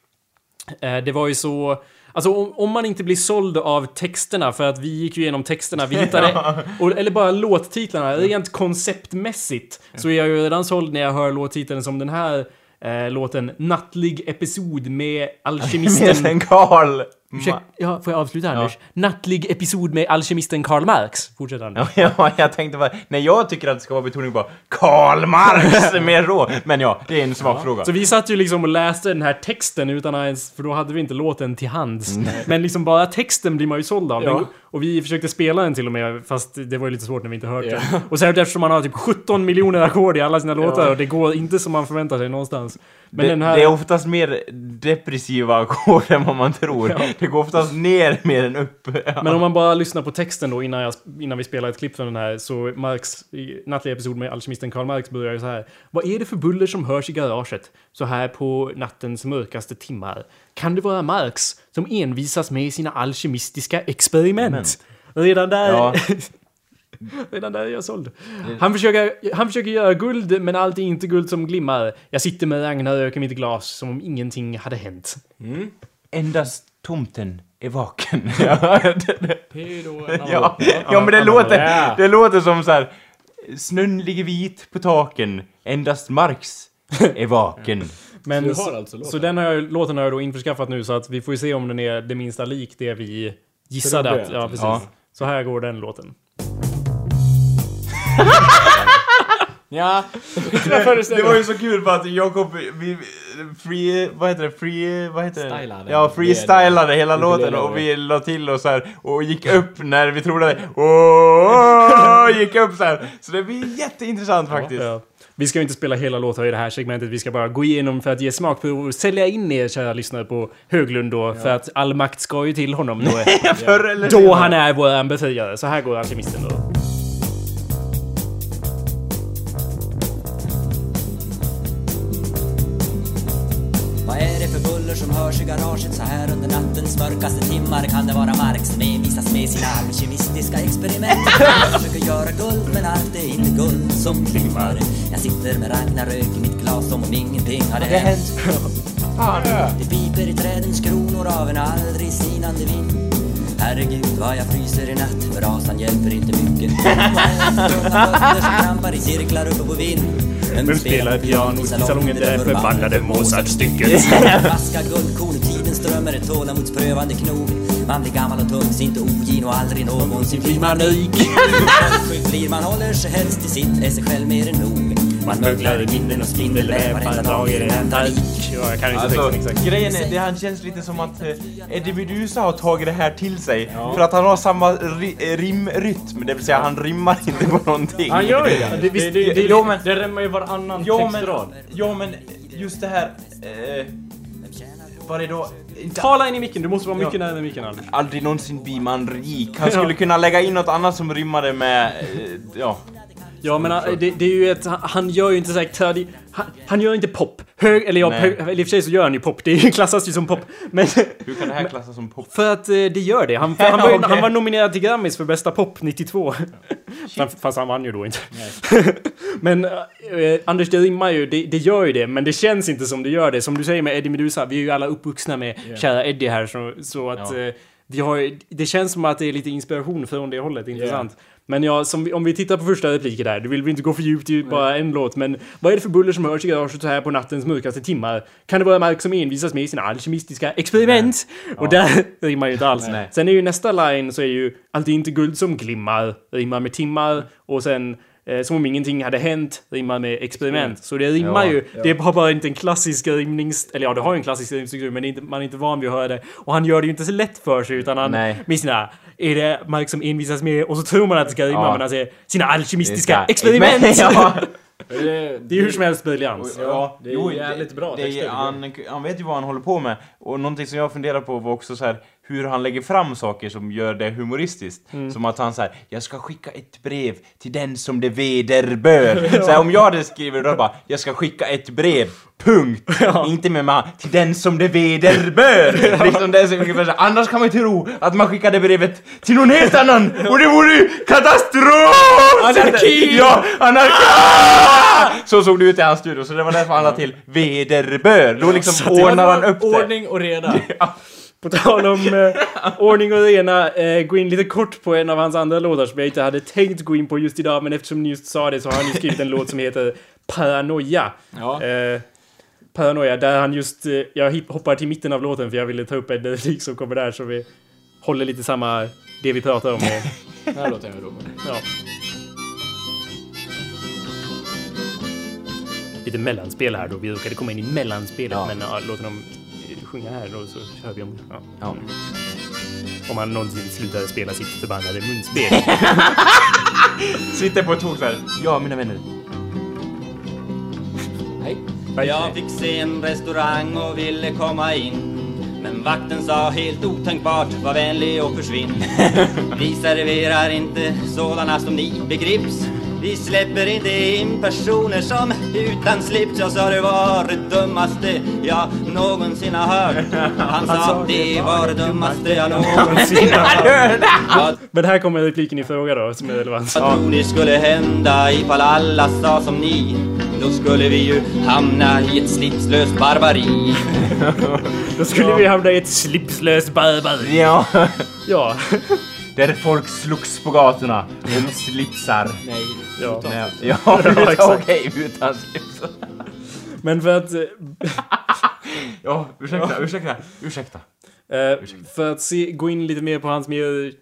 Speaker 1: Eh, Det var ju så... Alltså om, om man inte blir såld av texterna, för att vi gick ju igenom texterna, vi hittade... och, eller bara låttitlarna, rent konceptmässigt, så är jag ju redan såld när jag hör låttiteln som den här eh, låten Nattlig episod med alkemisten...
Speaker 3: Karl!
Speaker 1: Ursäkta, ja, får jag avsluta Anders? Nattlig episod med alkemisten Karl Marx. Fortsätt Anders.
Speaker 3: Ja, ja, jag tänkte bara, nej jag tycker att det ska vara betoning på Karl Marx mer rå. Men ja, det är en svag fråga.
Speaker 1: Så vi satt ju liksom och läste den här texten utan att ens, för då hade vi inte låten till hands. Men liksom bara texten blir man ju såld av.
Speaker 2: Ja.
Speaker 1: Och vi försökte spela den till och med, fast det var ju lite svårt när vi inte hört den. Och särskilt eftersom man har typ 17 miljoner ackord i alla sina låtar och det går inte som man förväntar sig någonstans. Men
Speaker 3: det,
Speaker 1: den här...
Speaker 3: det är oftast mer depressiva ackord än vad man tror.
Speaker 1: Ja.
Speaker 3: Det går oftast ner mer än upp. Ja.
Speaker 1: Men om man bara lyssnar på texten då innan, jag, innan vi spelar ett klipp från den här så Marx, i nattliga episod med alkemisten Karl Marx börjar ju så här. Vad är det för buller som hörs i garaget? Så här på nattens mörkaste timmar. Kan det vara Marx som envisas med sina alkemistiska experiment? Redan där...
Speaker 3: Ja.
Speaker 1: Redan där är jag såld. Han försöker, han försöker göra guld, men allt är inte guld som glimmar. Jag sitter med Ragnarök i mitt glas som om ingenting hade hänt.
Speaker 3: Endast tomten är vaken. ja, ja, ja, men det låter, det låter som så här. Snön ligger vit på taken. Endast Marx är vaken.
Speaker 1: Men så,
Speaker 2: har alltså låten?
Speaker 1: så den har jag, låten har jag då införskaffat nu så att vi får ju se om den är det minsta lik det vi gissade att... Ja, precis.
Speaker 3: Ja.
Speaker 1: Så här går den låten.
Speaker 2: Ja,
Speaker 3: Det var ju så kul för att Jakob, vi, free, vad heter det, free, vad heter det?
Speaker 2: Stylade.
Speaker 3: Ja, freestylade hela
Speaker 2: Ukulele
Speaker 3: låten och
Speaker 2: det.
Speaker 3: vi la till och så här och gick upp när vi trodde det. Gick upp så här. Så det blir jätteintressant faktiskt.
Speaker 1: Ja. Vi ska ju inte spela hela låtar i det här segmentet, vi ska bara gå igenom för att ge smak på och sälja in er kära lyssnare på Höglund då, för att all makt ska ju till honom då.
Speaker 3: Förr eller
Speaker 1: då han är vår befriare. Så här går Alkemisten då.
Speaker 7: Som hörs i garaget så här under nattens mörkaste timmar? Kan det vara Marx som envisas med sina alkemistiska experiment? Jag försöker göra guld men allt är inte guld som glimmar. Jag sitter med Ragnarök i mitt glas som om ingenting hade hänt. Det piper i trädens kronor av en aldrig sinande vind. Herregud vad jag fryser i natt, brasan hjälper inte mycket. Tunga fötter som trampar i cirklar uppe på vind.
Speaker 1: Vem spelar piano i salongen där förbannade Mozart-stycket?
Speaker 7: Vaska guldkorn, tiden strömmar ett tålamodsprövande knog. Man blir gammal och tungsint ogin och aldrig någonsin blir man
Speaker 1: nöjd.
Speaker 7: Blir man håller sig helst till sitt, är sig själv mer än nog. Man
Speaker 1: Möglar i minnen och spindelväv, varenda dag är det en tarik. Ja, jag kan inte
Speaker 3: Alltså,
Speaker 1: texten exakt.
Speaker 3: grejen är, det han känns lite som att eh, Eddie Meduza har tagit det här till sig. För att han har samma ri, eh, rimrytm, det vill säga han rimmar inte på någonting.
Speaker 2: han gör ju det. Det, det, det, det,
Speaker 3: Jo, men-
Speaker 2: det rämmer ju varannan
Speaker 3: Ja men,
Speaker 2: textrad.
Speaker 3: ja men just det här... Eh, var det då...
Speaker 1: Tala in i micken, du måste vara mycket
Speaker 3: Ja.
Speaker 1: närmare micken Albin.
Speaker 3: aldrig någonsin blir man rik. Han skulle kunna lägga in något annat som rimmade med... Eh, ja.
Speaker 1: Ja men äh, det, det är ju ett, han- gör ju inte såhär tradi... Han, han gör inte pop. Hög, eller ja, hög, eller i och för sig så gör han ju pop. Det klassas ju som pop. Men
Speaker 3: Hur kan det här klassas som pop?
Speaker 1: för att eh, det gör det. Han, han, var, han var nominerad till Grammis för bästa pop 92. Fast- Fast han vann ju då inte. men eh, Anders, det rimmar ju, det, det gör ju det, men det känns inte som det gör det. Som du säger med Eddie Meduza, vi är ju alla uppvuxna med kära Eddie här, så, så att
Speaker 3: Ja.
Speaker 1: eh, har, det känns som att det är lite inspiration från det hållet, intressant. Men ja, som om vi tittar på första repliken där, du vill vi inte gå för djupt i bara en låt, men vad är det för buller som hörs i garaget så här på nattens mörkaste timmar? Kan det vara Mark som envisas med sina alkemistiska experiment? Och där rimmar ju inte alls.
Speaker 3: Nej.
Speaker 1: Sen är ju nästa line så är ju allt är inte guld som glimmar, rimmar med timmar och sen eh, som om ingenting hade hänt, rimmar med experiment. Så det rimmar
Speaker 3: Ja,
Speaker 1: ju. Det har bara inte en klassisk rimnings... Eller ja, det har ju en klassisk rimstruktur men det är inte, man är inte van vid att höra det. Och han gör det ju inte så lätt för sig utan han
Speaker 3: Nej.
Speaker 1: med sina... Är det Mark som envisas med och så tror man att det ska rimma
Speaker 3: Ja.
Speaker 1: men han säger sina alkemistiska experiment!
Speaker 3: ja.
Speaker 2: Det,
Speaker 1: Det är ju hur som helst briljans.
Speaker 3: Ja,
Speaker 2: det är jävligt bra
Speaker 3: det, det,
Speaker 2: texter,
Speaker 3: han, han vet ju vad han håller på med. Och någonting som jag funderar på var också så här hur han lägger fram saker som gör det humoristiskt.
Speaker 1: Mm.
Speaker 3: Som att han säger jag ska skicka ett brev till den som det vederbör. Så här, om jag hade skrivit då bara, jag ska skicka ett brev, punkt. Inte med man, till den som det vederbör. liksom det är här, annars kan man ju tro att man skickade brevet till någon helt annan och det vore ju katastrof!
Speaker 2: Anarki!
Speaker 3: Ja, anarki! Så såg det ut i hans studio, så det var därför han la till vederbör. Då liksom ordnar han upp det.
Speaker 2: Ordning och reda.
Speaker 1: På tal om eh, ordning och rena, eh, gå in lite kort på en av hans andra låtar som jag inte hade tänkt gå in på just idag, men eftersom ni just sa det så har han ju skrivit en låt som heter Paranoia.
Speaker 2: Ja.
Speaker 1: Eh, Paranoia, där han just... Eh, jag hoppar till mitten av låten för jag ville ta upp en replik som kommer där så vi håller lite samma... Det vi pratar om. eh,
Speaker 2: Den här låten är rolig.
Speaker 1: ja. Lite mellanspel här då, vi råkade komma in i mellanspelet
Speaker 3: Ja.
Speaker 1: men ja, låt dem eh, sjunga här då så kör vi om. Ja.
Speaker 3: Ja.
Speaker 1: Om han någonsin slutar spela sitt förbannade munspel.
Speaker 3: Sitter på ett tåg såhär, ja mina vänner.
Speaker 2: Nej.
Speaker 8: Jag fick se en restaurang och ville komma in Men vakten sa helt otänkbart, var vänlig och försvinn Vi serverar inte sådana som ni begrips Vi släpper inte in personer som utan slips Jag sa det var det dummaste jag någonsin har hört Han sa det var det dummaste jag någonsin har hört Vad
Speaker 1: Men här kommer repliken i fråga då, som är relevant.
Speaker 8: vad tror ni skulle hända ifall alla sa som ni? Då skulle vi ju hamna i ett slipslöst barbari
Speaker 1: Då skulle vi hamna i ett slipslöst barbari.
Speaker 3: Ja.
Speaker 1: Ja.
Speaker 3: Där folk slogs på gatorna om slipsar.
Speaker 2: Nej,
Speaker 1: Ja.
Speaker 3: Nej, Ja,
Speaker 1: exakt.
Speaker 3: okej, utan slipsar.
Speaker 1: Men för att...
Speaker 3: Ja, ursäkta, ursäkta, ursäkta.
Speaker 1: Eh, för att se, gå in lite mer på hans mer...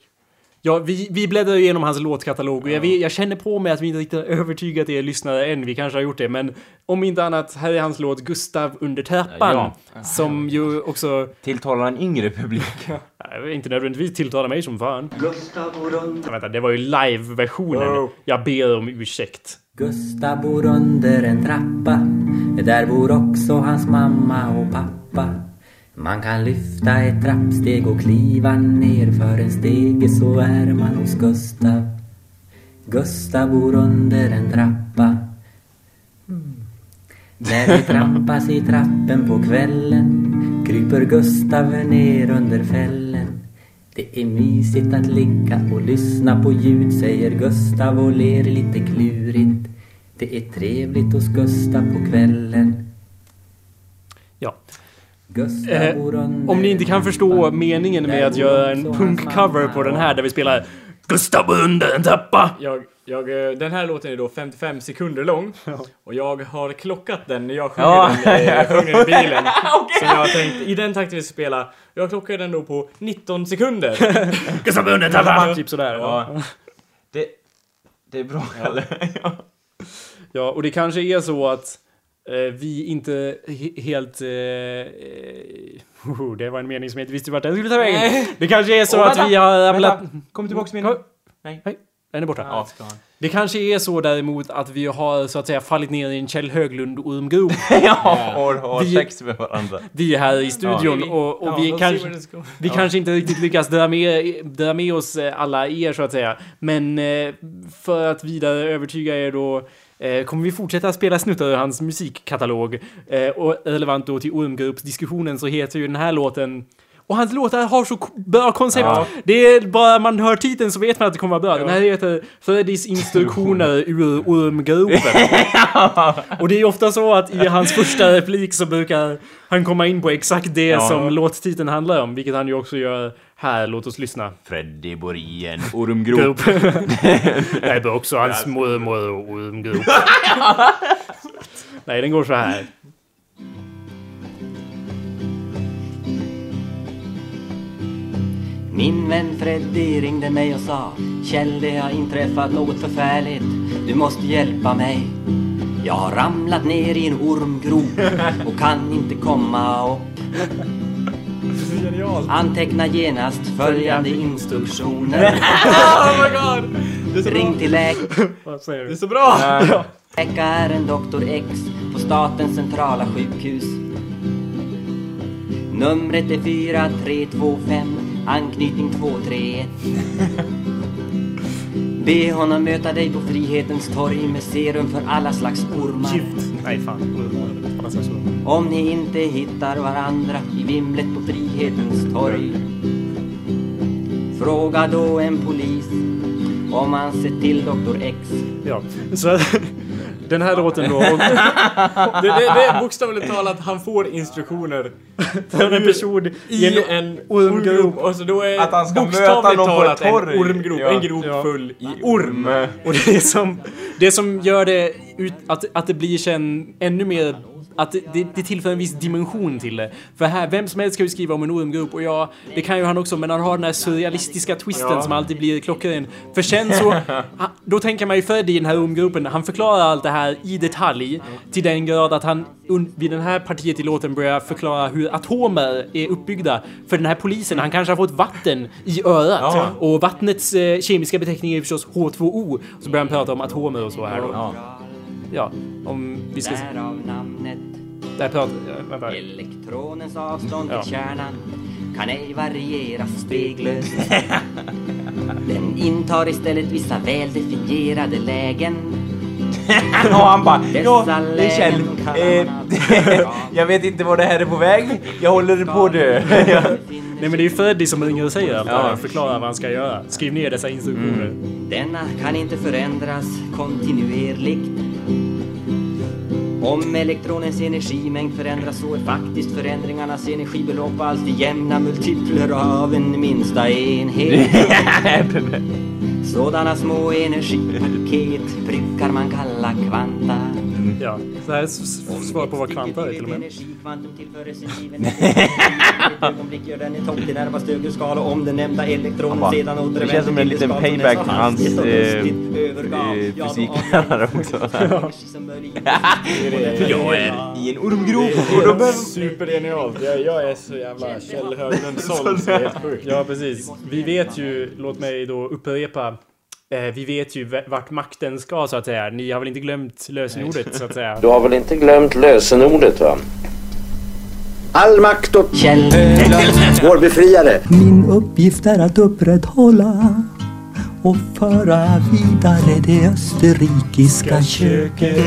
Speaker 1: Ja, vi, vi bläddrar ju igenom hans låtkatalog och jag, jag känner på mig att vi inte riktigt har övertygat er lyssnare än. Vi kanske har gjort det, men om inte annat, här är hans låt Gustav under trappan.
Speaker 3: Ja.
Speaker 1: Som ju också,
Speaker 3: Tilltalar en yngre publik.
Speaker 1: inte nödvändigtvis tilltalar mig som fan.
Speaker 7: Gustav bor under,
Speaker 1: vänta, det var ju live-versionen. Jag ber om ursäkt.
Speaker 7: Gustav bor under en trappa. Där bor också hans mamma och pappa. Man kan lyfta ett trappsteg och kliva ner för en stege så är man hos Gustav. Gustav bor under en trappa. När det trampas i trappen på kvällen kryper Gustav ner under fällen. Det är mysigt att ligga och lyssna på ljud säger Gustav och ler lite klurigt. Det är trevligt hos Gustav på kvällen.
Speaker 1: Eh, Om ni inte kan förstå meningen med att göra en punkcover på den här där vi spelar Gustav under en trappa.
Speaker 2: Jag, jag, eh, den här låten är då 55 sekunder lång. Och jag har klockat den när jag sjunger
Speaker 3: Ja.
Speaker 2: den eh, sjunger i bilen. Så jag har tänkt, i den takten vi ska spela, jag klockar den då på 19 sekunder.
Speaker 1: Gustav under en trappa. Typ sådär. Ja.
Speaker 3: Det, det är bra, Kalle. Ja.
Speaker 1: Ja, och det kanske är så att vi inte he helt... Eh, eh, det var en mening som jag inte visste vart den skulle ta vägen. Det kanske är så
Speaker 3: Åh,
Speaker 1: att
Speaker 3: vänta,
Speaker 1: vi har
Speaker 3: vänta. Kom tillbaks min...
Speaker 1: Kom.
Speaker 3: Nej.
Speaker 1: Nej, den är borta.
Speaker 2: Ja.
Speaker 1: Det kanske är så däremot att vi har så att säga fallit ner i en Kjell Höglund-ormgrop.
Speaker 3: Ja, och har sex med varandra.
Speaker 1: Vi är här i studion
Speaker 2: Ja.
Speaker 1: och, och
Speaker 2: Ja,
Speaker 1: vi kanske... Vi kanske inte riktigt lyckas dra med, dra med oss eh, alla er så att säga. Men eh, för att vidare övertyga er då eh, kommer vi fortsätta spela snuttar ur hans musikkatalog. Eh, och relevant då till Ormgruppsdiskussionen så heter ju den här låten och hans låtar har så bra koncept.
Speaker 3: Ja.
Speaker 1: Det är bara man hör titeln så vet man att det kommer vara bra. Den här heter Freddys instruktioner ur ormgropen. Och det är ofta så att i hans första replik så brukar han komma in på exakt det
Speaker 3: Ja.
Speaker 1: som låttiteln handlar om. Vilket han ju också gör här. Låt oss lyssna.
Speaker 3: Freddy bor i en ormgrop.
Speaker 1: Grop. Det är också hans mormor och ormgrop. Nej, den går så här.
Speaker 7: Min vän Freddy ringde mig och sa Kjell, det har inträffat något förfärligt. Du måste hjälpa mig. Jag har ramlat ner i en ormgrop och kan inte komma upp. Anteckna genast följande instruktioner.
Speaker 2: Oh my god! Det är så
Speaker 7: Ring
Speaker 2: bra.
Speaker 7: till läkaren.
Speaker 1: Vad säger
Speaker 2: Det är så bra!
Speaker 7: Läkaren Dr. X på statens centrala sjukhus. Numret är 4325, anknytning 231. Be honom möta dig på Frihetens torg med serum för alla slags ormar.
Speaker 1: Nej, fan.
Speaker 7: Om ni inte hittar varandra i vimlet på Frihetens torg. Fråga då en polis om han sett till Dr. X.
Speaker 1: Ja, så den här låten då. om-
Speaker 2: Det, det, det är bokstavligt talat, han får instruktioner
Speaker 1: Från en person
Speaker 2: i en
Speaker 1: ormgrop.
Speaker 2: Och så då är
Speaker 3: Att han ska möta någon på
Speaker 2: talat
Speaker 3: ett torg.
Speaker 2: en ormgrop,
Speaker 3: Ja.
Speaker 2: en grop
Speaker 1: Ja.
Speaker 2: full i
Speaker 3: Orm.
Speaker 1: Och det som, det som gör det ut, att, att det blir sen ännu mer att det, det, tillför en viss dimension till det. För här, vem som helst ska ju skriva om en ormgrop och ja, det kan ju han också, men han har den här surrealistiska twisten
Speaker 2: Ja.
Speaker 1: som alltid blir klockren. För sen så, då tänker man ju Freddy i den här ormgropen, han förklarar allt det här i detalj till den grad att han vid den här partiet i låten börjar förklara hur atomer är uppbyggda. För den här polisen, han kanske har fått vatten i örat.
Speaker 3: Ja.
Speaker 1: Och vattnets eh, kemiska beteckning är förstås H2O. Så börjar han prata om atomer och så här då.
Speaker 3: Ja.
Speaker 1: Ja, om vi ska...
Speaker 7: Därav namnet
Speaker 1: Där pratar... Vänta.
Speaker 7: Elektronens avstånd
Speaker 1: Ja.
Speaker 7: till kärnan kan ej varieras speglöst. Den intar istället vissa väldefinierade lägen.
Speaker 3: Och han bara, ja, det är Kjell. Eh,
Speaker 7: alltså
Speaker 3: jag vet inte var det här är på väg. Jag håller på att dö. Ja.
Speaker 1: Nej men det är ju Freddy som ringer och säger allt det
Speaker 3: Ja.
Speaker 1: här. Förklarar vad han ska göra. Skriv ner dessa instruktioner.
Speaker 7: Denna kan inte förändras kontinuerligt.
Speaker 8: Om elektronens energimängd förändras så är faktiskt förändringarnas energibelopp alltid jämna multipler av en minsta enhet. Sådana små energipaket brukar man kalla kvanta.
Speaker 1: Ja, så här är svar på vad kvanta är till och med.
Speaker 8: Energikvantum tillföres en given ett ögonblick gör den i topp till närmaste högerskala om den nämnda elektronen sedan
Speaker 3: det
Speaker 8: återvänder
Speaker 3: känns som en liten payback till hans, eh, eh, fysiklärare också. Jag är i en ormgrop.
Speaker 2: Supergenialt. Jag, är så jävla Kjell Höglund-såld det.
Speaker 1: Ja, precis. Vi vet ju, låt mig då upprepa. Eh, vi vet ju vart makten ska så att säga. Ni har väl inte glömt lösenordet så att säga?
Speaker 5: Du har väl inte glömt lösenordet va?
Speaker 6: All makt åt
Speaker 8: Kjell
Speaker 6: vår befriare.
Speaker 7: Min uppgift är att upprätthålla och föra vidare det österrikiska köket.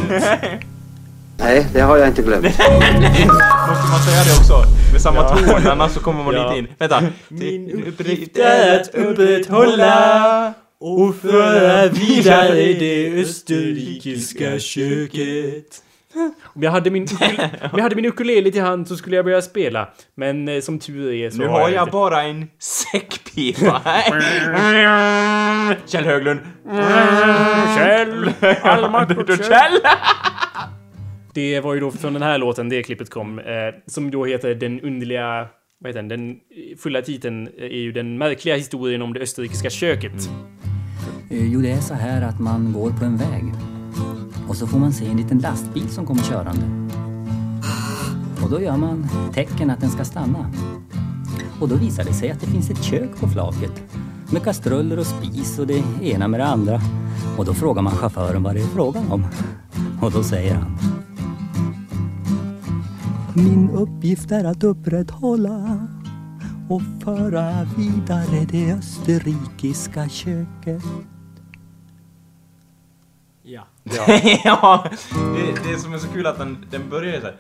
Speaker 6: Nej, det har jag inte glömt.
Speaker 3: Måste man säga det också? Med samma ton, annars så kommer man
Speaker 1: Ja.
Speaker 3: inte in. Vänta.
Speaker 2: Min uppgift är att upprätthålla
Speaker 1: och
Speaker 2: föra vidare det österrikiska
Speaker 1: köket. Om jag hade min, om jag hade min ukulele till hand så skulle jag börja spela. Men eh, som tur är så
Speaker 3: Nu har jag
Speaker 1: inte.
Speaker 3: bara en säckpipa. Kjell Höglund.
Speaker 1: Kjell! Åt Kjell!
Speaker 3: Kjell!
Speaker 1: Det var ju då från den här låten det klippet kom. Eh, som då heter Den underliga... Vad heter den? Den fulla titeln är ju Den märkliga historien om det österrikiska köket.
Speaker 7: Eh, jo, det är så här att man går på en väg och så får man se en liten lastbil som kommer körande. Och då gör man tecken att den ska stanna. Och då visar det sig att det finns ett kök på flaket med kastruller och spis och det ena med det andra. Och då frågar man chauffören vad det är frågan om. Och då säger han min uppgift är att upprätthålla och föra vidare det österrikiska köket.
Speaker 2: Ja.
Speaker 3: ja, det, det som är så kul att den, den börjar så här.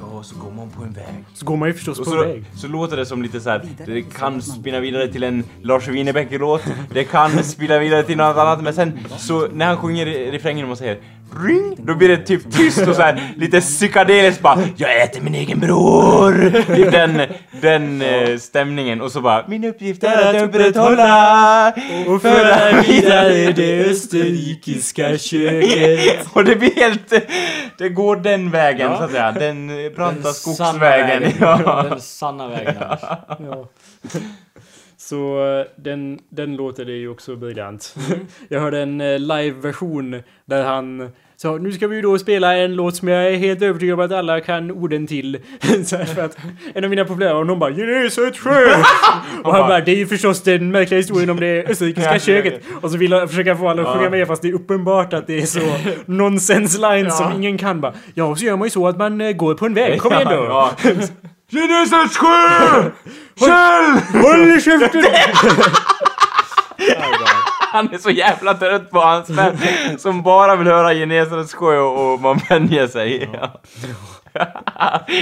Speaker 3: Ja, så går man på en väg.
Speaker 1: Så går man ju förstås
Speaker 3: Och
Speaker 1: på
Speaker 3: så,
Speaker 1: väg.
Speaker 3: så låter det som lite så här. det kan spinna vidare till en Lars Winnerbäck-låt, det kan spinna vidare till något annat, men sen så när han sjunger i refrängen och man säger ring, då blir det typ tyst och så här lite psykedeliskt bara Jag äter min egen bror! Typ den, den eh, stämningen och så bara Min uppgift är att upprätthålla och föra vidare det
Speaker 1: österrikiska köket.
Speaker 3: och det blir helt... Det går den vägen
Speaker 2: Ja.
Speaker 3: så att säga. Den branta
Speaker 2: Den sanna
Speaker 3: skogsvägen.
Speaker 2: vägen.
Speaker 3: Ja.
Speaker 2: Den sanna vägen.
Speaker 1: Ja. Så den, den låter det ju också briljant. Jag hörde en eh, live-version där han sa nu ska vi ju då spela en låt som jag är helt övertygad om att alla kan orden till. Så här, för att en av mina problem var någon bara Geneset sjö! Och han bara det är ju förstås den märkliga historien om det österrikiska köket. Och så vill han försöka få alla att sjunga med fast det är uppenbart att det är så nonsens lines som ingen kan bara. Ja, och så gör man ju så att man eh, går på en väg. Kom igen då!
Speaker 3: Ja. Genesets sjö! Kjell!
Speaker 1: Håll käften!
Speaker 3: Han är så jävla trött på hans vän som bara vill höra Genesarets sjö och man vänjer sig. Ja.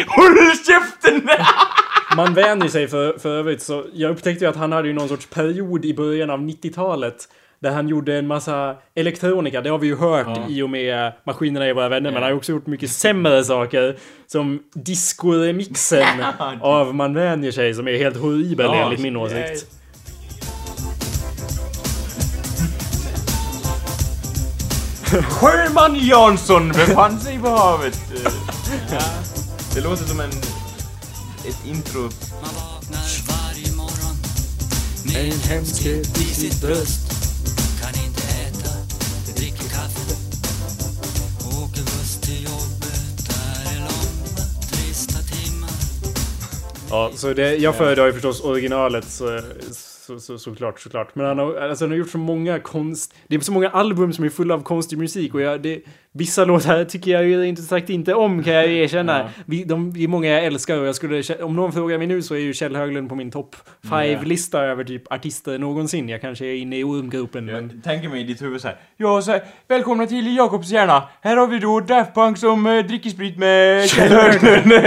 Speaker 3: Håll käften!
Speaker 1: Man vänjer sig för, för övrigt så jag upptäckte ju att han hade ju någon sorts period i början av 90-talet där han gjorde en massa elektronika, det har vi ju hört i och med Maskinerna är våra vänner, men han har också gjort mycket sämre saker. Som disco-remixen av Man vänjer sig som är helt horribel
Speaker 3: Ja,
Speaker 1: enligt min åsikt.
Speaker 3: Sjöman Jansson befann sig på havet. Det låter som en... Ett intro.
Speaker 7: Man vaknar varje morgon med en hemskhet i sitt bröst. Kan inte äta, dricker kaffe. Åker buss till jobbet, där är långa trista timmar.
Speaker 1: Ja, så det, jag föredrar ju förstås originalet så, så, så, såklart, såklart. Men han har, alltså, han har gjort så många konst... Det är så många album som är fulla av konstig musik och jag, det, vissa låtar tycker jag ju inte sagt inte om kan jag ju erkänna. Vi, de, det är många jag älskar och jag skulle... Om någon frågar mig nu så är ju Kjell Höglund på min topp 5-lista över typ artister någonsin. Jag kanske är inne i ormgropen men...
Speaker 3: Jag tänker mig i ditt huvud såhär. Ja, så här, välkomna till Jakobs hjärna. Här har vi då Daft Punk som uh, dricker sprit med Kjell Höglund.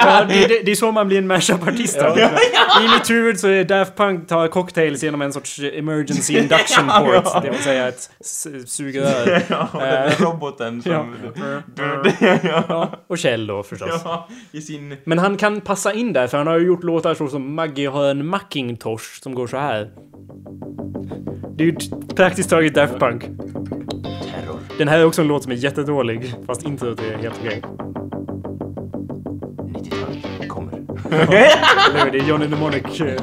Speaker 1: Ja, det, det, det är så man blir en mashup-artist. I mitt huvud så är Daft Punk tar cocktails genom en sorts emergency induction port. Det vill säga ett sugrör.
Speaker 3: Ja, där roboten. Rösten som...
Speaker 1: Ja. Och Kjell då förstås.
Speaker 3: Ja, i sin...
Speaker 1: Men han kan passa in där, för han har ju gjort låtar så som Maggie har en Macintosh som går så här. Det är ju praktiskt taget Daft Punk.
Speaker 3: Terror.
Speaker 1: Den här är också en låt som är jättedålig, fast introt är helt okej.
Speaker 3: 90-talet kommer.
Speaker 1: Det är Johnny Mnemonic. eh,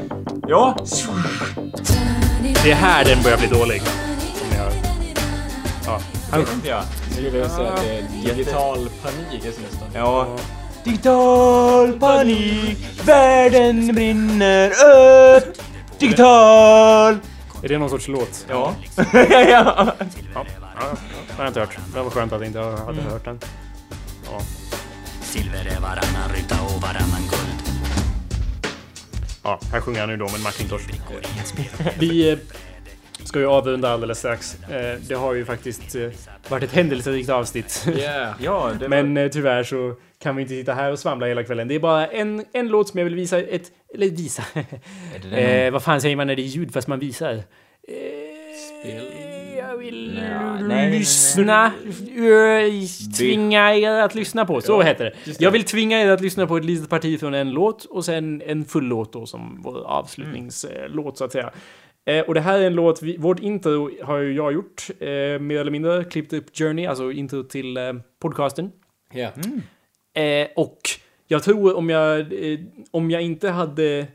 Speaker 3: Ja!
Speaker 1: Det är här den börjar bli dålig. Som jag... Ja. Han,
Speaker 3: Ja.
Speaker 2: Jag skulle vilja säga att det är digital panik nästan.
Speaker 3: Ja. Digital panik, världen brinner upp. Digital!
Speaker 1: är det någon sorts låt?
Speaker 3: Ja. ja.
Speaker 1: Ja. ja. Det har jag inte hört. Det var skönt att jag inte hade hört den. Ja.
Speaker 7: Silver är varannan ruta och varannan guld.
Speaker 1: Ja, här sjunger han ju då med Macintosh. Vi eh, ska ju avrunda alldeles strax. Eh, det har ju faktiskt eh, varit ett händelserikt avsnitt.
Speaker 2: Yeah.
Speaker 3: Ja, det var...
Speaker 1: Men eh, tyvärr så kan vi inte sitta här och svamla hela kvällen. Det är bara en, en låt som jag vill visa ett... Eller visa.
Speaker 3: Det
Speaker 1: eh, vad fan säger man när det är ljud fast man visar? Eh, jag vill
Speaker 3: Nej, nej, nej, nej.
Speaker 1: lyssna. eh, Tvinga er att lyssna på. Så heter det. Jag vill tvinga er att lyssna på ett litet parti från en låt och sen en full låt då som vår avslutningslåt så att säga. Eh, och det här är en låt, vi, vårt intro har ju jag gjort, eh, mer eller mindre, klippt upp Journey, alltså intro till eh, podcasten.
Speaker 2: Yeah.
Speaker 1: Eh, och jag tror om jag, eh, om jag inte hade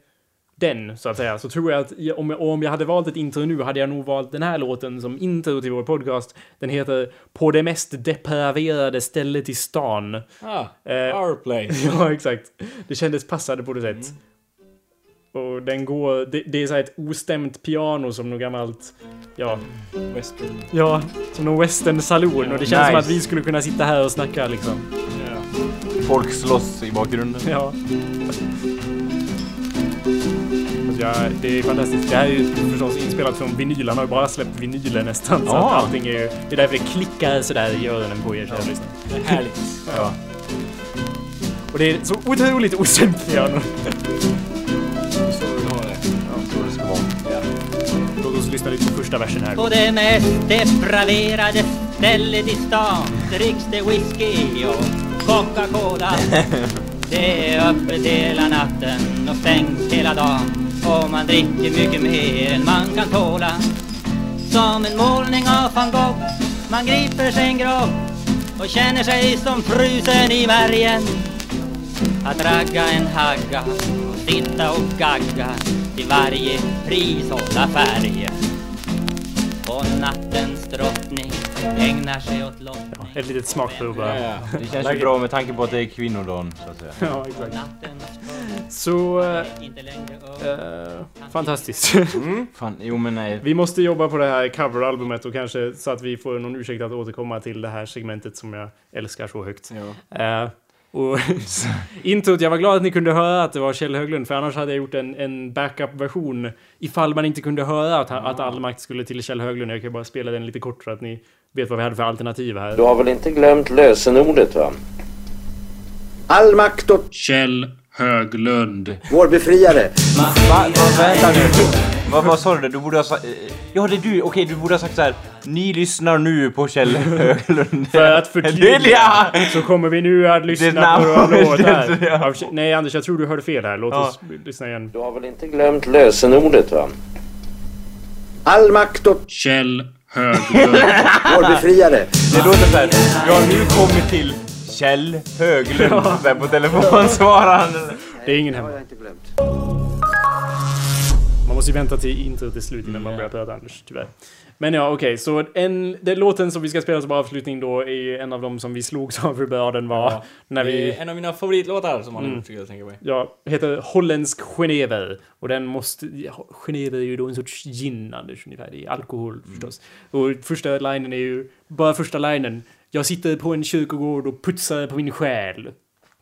Speaker 1: den, så att säga, så tror jag att om, jag, om jag hade valt ett intro nu hade jag nog valt den här låten som intro till vår podcast. Den heter På det mest depraverade stället i stan.
Speaker 2: Ah,
Speaker 1: Eh,
Speaker 2: our place.
Speaker 1: Ja, exakt. Det kändes passande på det sätt. Och den går, det, det är så här ett ostämt piano som något gammalt, ja,
Speaker 2: Western.
Speaker 1: ja, som någon western saloon. Och det känns som
Speaker 3: Nice.
Speaker 1: att vi skulle kunna sitta här och snacka liksom.
Speaker 3: Folk slåss i bakgrunden.
Speaker 1: Ja. Alltså, ja, det är fantastiskt. Det här är ju förstås inspelat från vinyl. Han har ju bara släppt vinyler nästan. Så
Speaker 3: Ja.
Speaker 1: att allting är ju... Det är därför det klickar sådär i öronen på er kära lyssnare.
Speaker 2: Det är härligt.
Speaker 3: Ja.
Speaker 1: Och det är så otroligt ostämt piano. Lyssna lite på första versen här.
Speaker 8: På det mest depraverade stället i stan dricks det whisky och Coca-Cola. Det är öppet hela natten och stängt hela dagen och man dricker mycket mer än man kan tåla. Som en målning av van Gogh, man griper sig en grogg och känner sig som frusen i märgen. Att ragga en hagga och sitta och gagga till varje pris hålla färgen. Och nattens drottning ägnar sig åt lottning.
Speaker 1: Ett litet smakprov bara.
Speaker 2: Ja, ja.
Speaker 3: Det känns ju bra med tanke på att det är kvinnodagen, så att säga.
Speaker 1: Ja, exakt. Så... eh, fantastiskt.
Speaker 3: Fan, jo men nej.
Speaker 1: Vi måste jobba på det här coveralbumet och kanske så att vi får någon ursäkt att återkomma till det här segmentet som jag älskar så högt.
Speaker 2: Ja.
Speaker 1: Eh, och introt, jag var glad att ni kunde höra att det var Kjell Höglund, för annars hade jag gjort en, en backup-version ifall man inte kunde höra att, att all makt skulle till Kjell Höglund. Jag kan bara spela den lite kort så att ni vet vad vi hade för alternativ här.
Speaker 5: Du har väl inte glömt lösenordet va?
Speaker 6: All makt åt
Speaker 1: Kjell Höglund.
Speaker 6: vår befriare.
Speaker 3: Va, va, vänta nu. Va, vad sa du? Du borde ha sagt... Ja, det är du. Okej, du borde ha sagt så här. Ni lyssnar nu på Kjell Höglund.
Speaker 1: För att förtydliga så kommer vi nu att lyssna på några låtar. Av- Nej Anders, jag tror du hörde fel här. Låt
Speaker 3: Ja.
Speaker 1: oss lyssna igen.
Speaker 5: Du har väl inte glömt lösenordet va?
Speaker 6: All makt åt
Speaker 1: Kjell Höglund.
Speaker 6: vår befriare.
Speaker 3: Det låter så här. Jag har nu kommit till Kjell Höglund. Här på telefon svarar han.
Speaker 1: Det är ingen hemma. Man måste ju vänta till introt är slut innan man börjar prata Anders, tyvärr. Men ja, okej, så en, den låten som vi ska spela som avslutning då är en av dem som vi slogs av hur bra den var.
Speaker 2: Ja.
Speaker 1: När vi...
Speaker 2: en av mina favoritlåtar som han
Speaker 1: Mm.
Speaker 2: jag tänka mig.
Speaker 1: Ja, heter Holländsk Genever. Och den måste... Ja, Genever är ju då en sorts gin, Anders, ungefär. Det är alkohol, förstås. Och första linen är ju... Bara första linen. Jag sitter på en kyrkogård och putsar på min själ.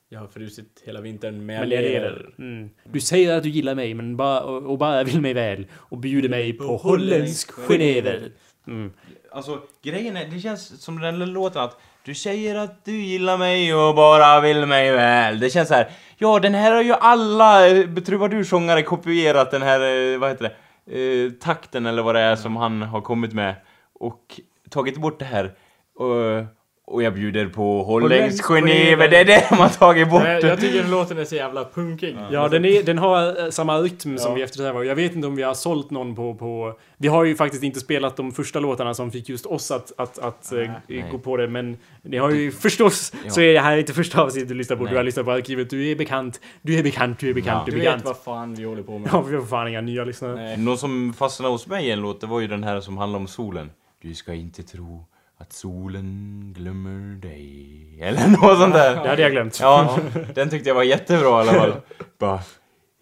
Speaker 2: Jag har frusit hela vintern med
Speaker 1: lever. Mm. Du säger att du gillar mig men bara, och, bara vill mig väl. Och bjuder mig på holländsk Genever. Mm.
Speaker 3: Alltså, grejen är, det känns som den där låten att du säger att du gillar mig och bara vill mig väl. Det känns så här. Ja, den här har ju alla eh, trubadursångare kopierat den här, eh, vad heter det, eh, takten eller vad det är som han har kommit med. Och tagit bort det här. Och, Och jag bjuder på
Speaker 2: Holländsk
Speaker 3: Holländsk-genever, det är det de har tagit bort.
Speaker 2: Jag, jag tycker den låten är så jävla punkig.
Speaker 1: Ja, den, är, den har eh, samma rytm som
Speaker 2: Ja.
Speaker 1: vi eftersträvar. Jag vet inte om vi har sålt någon på, på... Vi har ju faktiskt inte spelat de första låtarna som fick just oss att, att, att eh,
Speaker 3: nej.
Speaker 1: gå på det, men ni har ju förstås så är det här inte första avsnittet du lyssnar på.
Speaker 3: Nej.
Speaker 1: Du har lyssnat på arkivet. Du är bekant, du är bekant, du är bekant,
Speaker 3: Ja.
Speaker 1: du
Speaker 2: Du
Speaker 1: är
Speaker 2: vet
Speaker 1: bekant.
Speaker 2: vad fan vi håller på med.
Speaker 1: Ja, vi har fan inga nya lyssnare.
Speaker 2: Nej.
Speaker 3: Någon som fastnade hos mig i en låt, det var ju den här som handlar om solen. Du ska inte tro att solen glömmer dig. Eller något sånt där.
Speaker 1: Det hade jag glömt.
Speaker 3: Ja, den tyckte jag var jättebra i alla fall. Bara,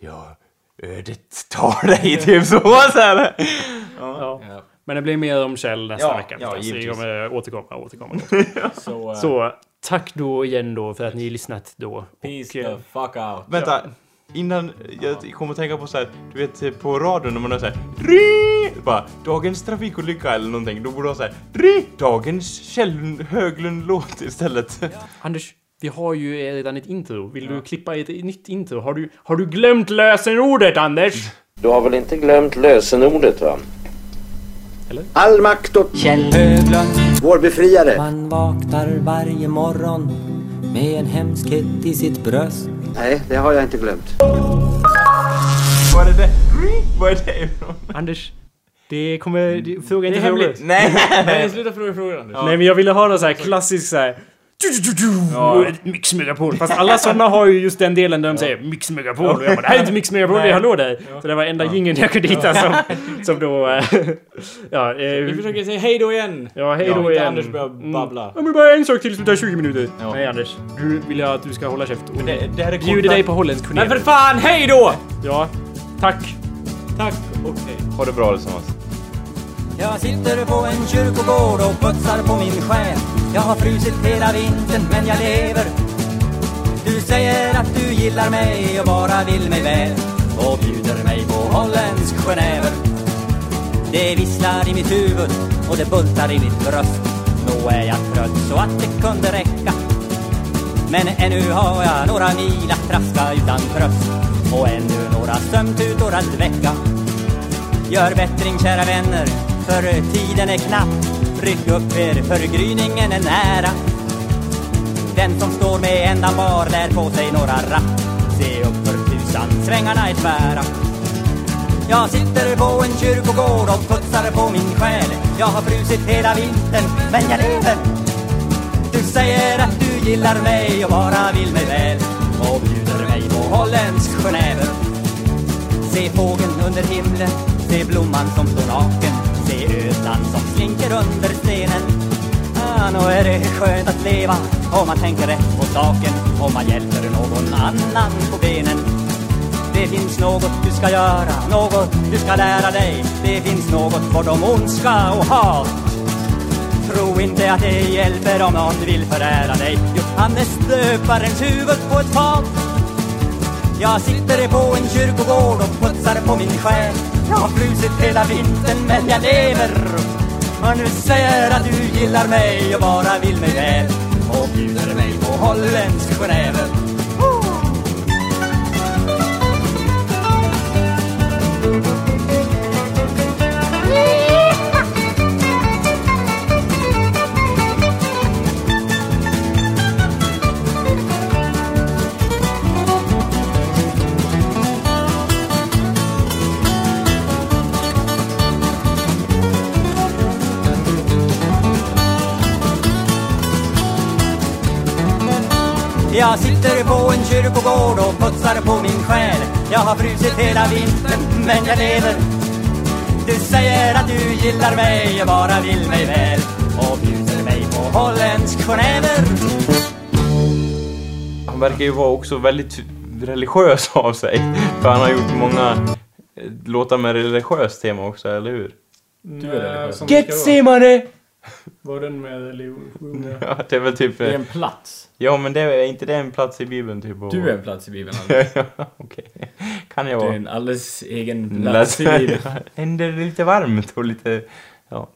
Speaker 3: ja, ödet tar dig, typ så. så här.
Speaker 1: Ja.
Speaker 2: Ja.
Speaker 1: Men det blir mer om Kjell nästa
Speaker 3: Ja,
Speaker 1: vecka.
Speaker 3: ja,
Speaker 1: så vi
Speaker 3: givetvis.
Speaker 1: kommer återkomma, återkomma.
Speaker 2: Så, uh,
Speaker 1: Så, tack då igen då för att ni lyssnat då.
Speaker 2: peace
Speaker 1: Och, eh,
Speaker 2: the fuck out.
Speaker 3: Vänta, innan jag kommer tänka på så här, du vet på radion när man har så här, ri, bara dagens trafikolycka eller någonting, då borde här, ri, dagens Kjell Höglund-låt istället.
Speaker 1: Anders, vi har ju redan ett intro. Vill du klippa ett nytt intro? Har du, har du glömt lösenordet, Anders?
Speaker 5: Du har väl inte glömt lösenordet va?
Speaker 6: All makt åt
Speaker 7: Kjell Höglund,
Speaker 6: vår befriare.
Speaker 7: man vaknar varje morgon med en hemskhet i sitt bröst.
Speaker 6: Nej, det har jag inte glömt.
Speaker 3: Vad är det? Vad är det?
Speaker 1: Anders, det kommer... Det, fråga inte frågor.
Speaker 3: Nej,
Speaker 2: Nej, sluta fråga frågor Anders.
Speaker 1: Nej, men jag ville ha någon så här klassisk så här... Du, du, du, du, Mix Megapol. Fast alla sådana har ju just den delen där de säger Mix Megapol. Och jag bara, det här är inte Mix Megapol, det är hallå där. Så det var enda jingeln jag kunde hitta som, som då... eh, ja,
Speaker 2: Vi
Speaker 1: eh,
Speaker 2: försöker säga hej då igen.
Speaker 1: ja, hej
Speaker 2: Ja,
Speaker 1: då
Speaker 2: inte
Speaker 1: igen.
Speaker 2: Anders börjar babbla.
Speaker 1: Mm. Ja, men bara en sak till, det tar 20 minuter.
Speaker 3: Ja.
Speaker 1: Nej, Anders. Du vill jag att du ska hålla käft och
Speaker 3: det, det här är
Speaker 1: bjuder
Speaker 3: korta-
Speaker 1: dig på holländsk
Speaker 2: Men
Speaker 1: turné.
Speaker 2: för fan, hej då!
Speaker 1: Ja, tack.
Speaker 2: Tack och hej.
Speaker 3: Ha det bra allesammans.
Speaker 7: Jag sitter på en kyrkogård och putsar på min själ. Jag har frusit hela vintern men jag lever. Du säger att du gillar mig och bara vill mig väl och bjuder mig på holländsk genever. Det visslar i mitt huvud och det bultar i mitt bröst. Nå är jag trött så att det kunde räcka. Men ännu har jag några mil att traska utan tröst och ännu några sömntutor att väcka. Gör bättring kära vänner, för tiden är knapp. Ryck upp er, för gryningen är nära. Den som står med ändan bar lär få sig några rapp. Se upp för tusan, svängarna är tvära. Jag sitter på en kyrkogård och putsar på min själ. Jag har frusit hela vintern, men jag lever. Du säger att du gillar mig och bara vill mig väl och bjuder mig på holländsk genever. Se fågeln under himlen, se blomman som står naken Se ödlan som slinker under stenen. Ah, Nå är det skönt att leva om man tänker rätt på saken Om man hjälper någon annan på benen. Det finns något du ska göra, något du ska lära dig. Det finns något bortom ondska och hat. Tro inte att det hjälper om någon vill förära dig. Johannes döparens huvud på ett fat jag sitter på en kyrkogård och putsar på min själ. Jag har frusit hela vintern men jag lever. Och nu säger att du gillar mig och bara vill mig väl. Och bjuder mig på holländsk genever Jag sitter på en kyrkogård och putsar på min själ Jag har frusit hela vintern men jag lever Du säger att du gillar mig och bara vill mig väl Och bjuder mig på holländsk genever
Speaker 3: Han verkar ju vara också väldigt religiös av sig. För han har gjort många eh, låtar med religiöst tema också, eller hur?
Speaker 2: Du är religiös.
Speaker 3: Getsemane!
Speaker 1: Var den med religion?
Speaker 3: Ja, det är väl typ...
Speaker 2: Är
Speaker 3: eh,
Speaker 2: en plats.
Speaker 3: Ja, men det är inte det en plats i Bibeln typ? och-
Speaker 2: Du är en plats i Bibeln. Anders.
Speaker 3: Ja, Okej. Kan jag
Speaker 2: Du är
Speaker 3: vara.
Speaker 2: en alldeles egen plats i Bibeln.
Speaker 3: Det lite varmt och lite... Ja.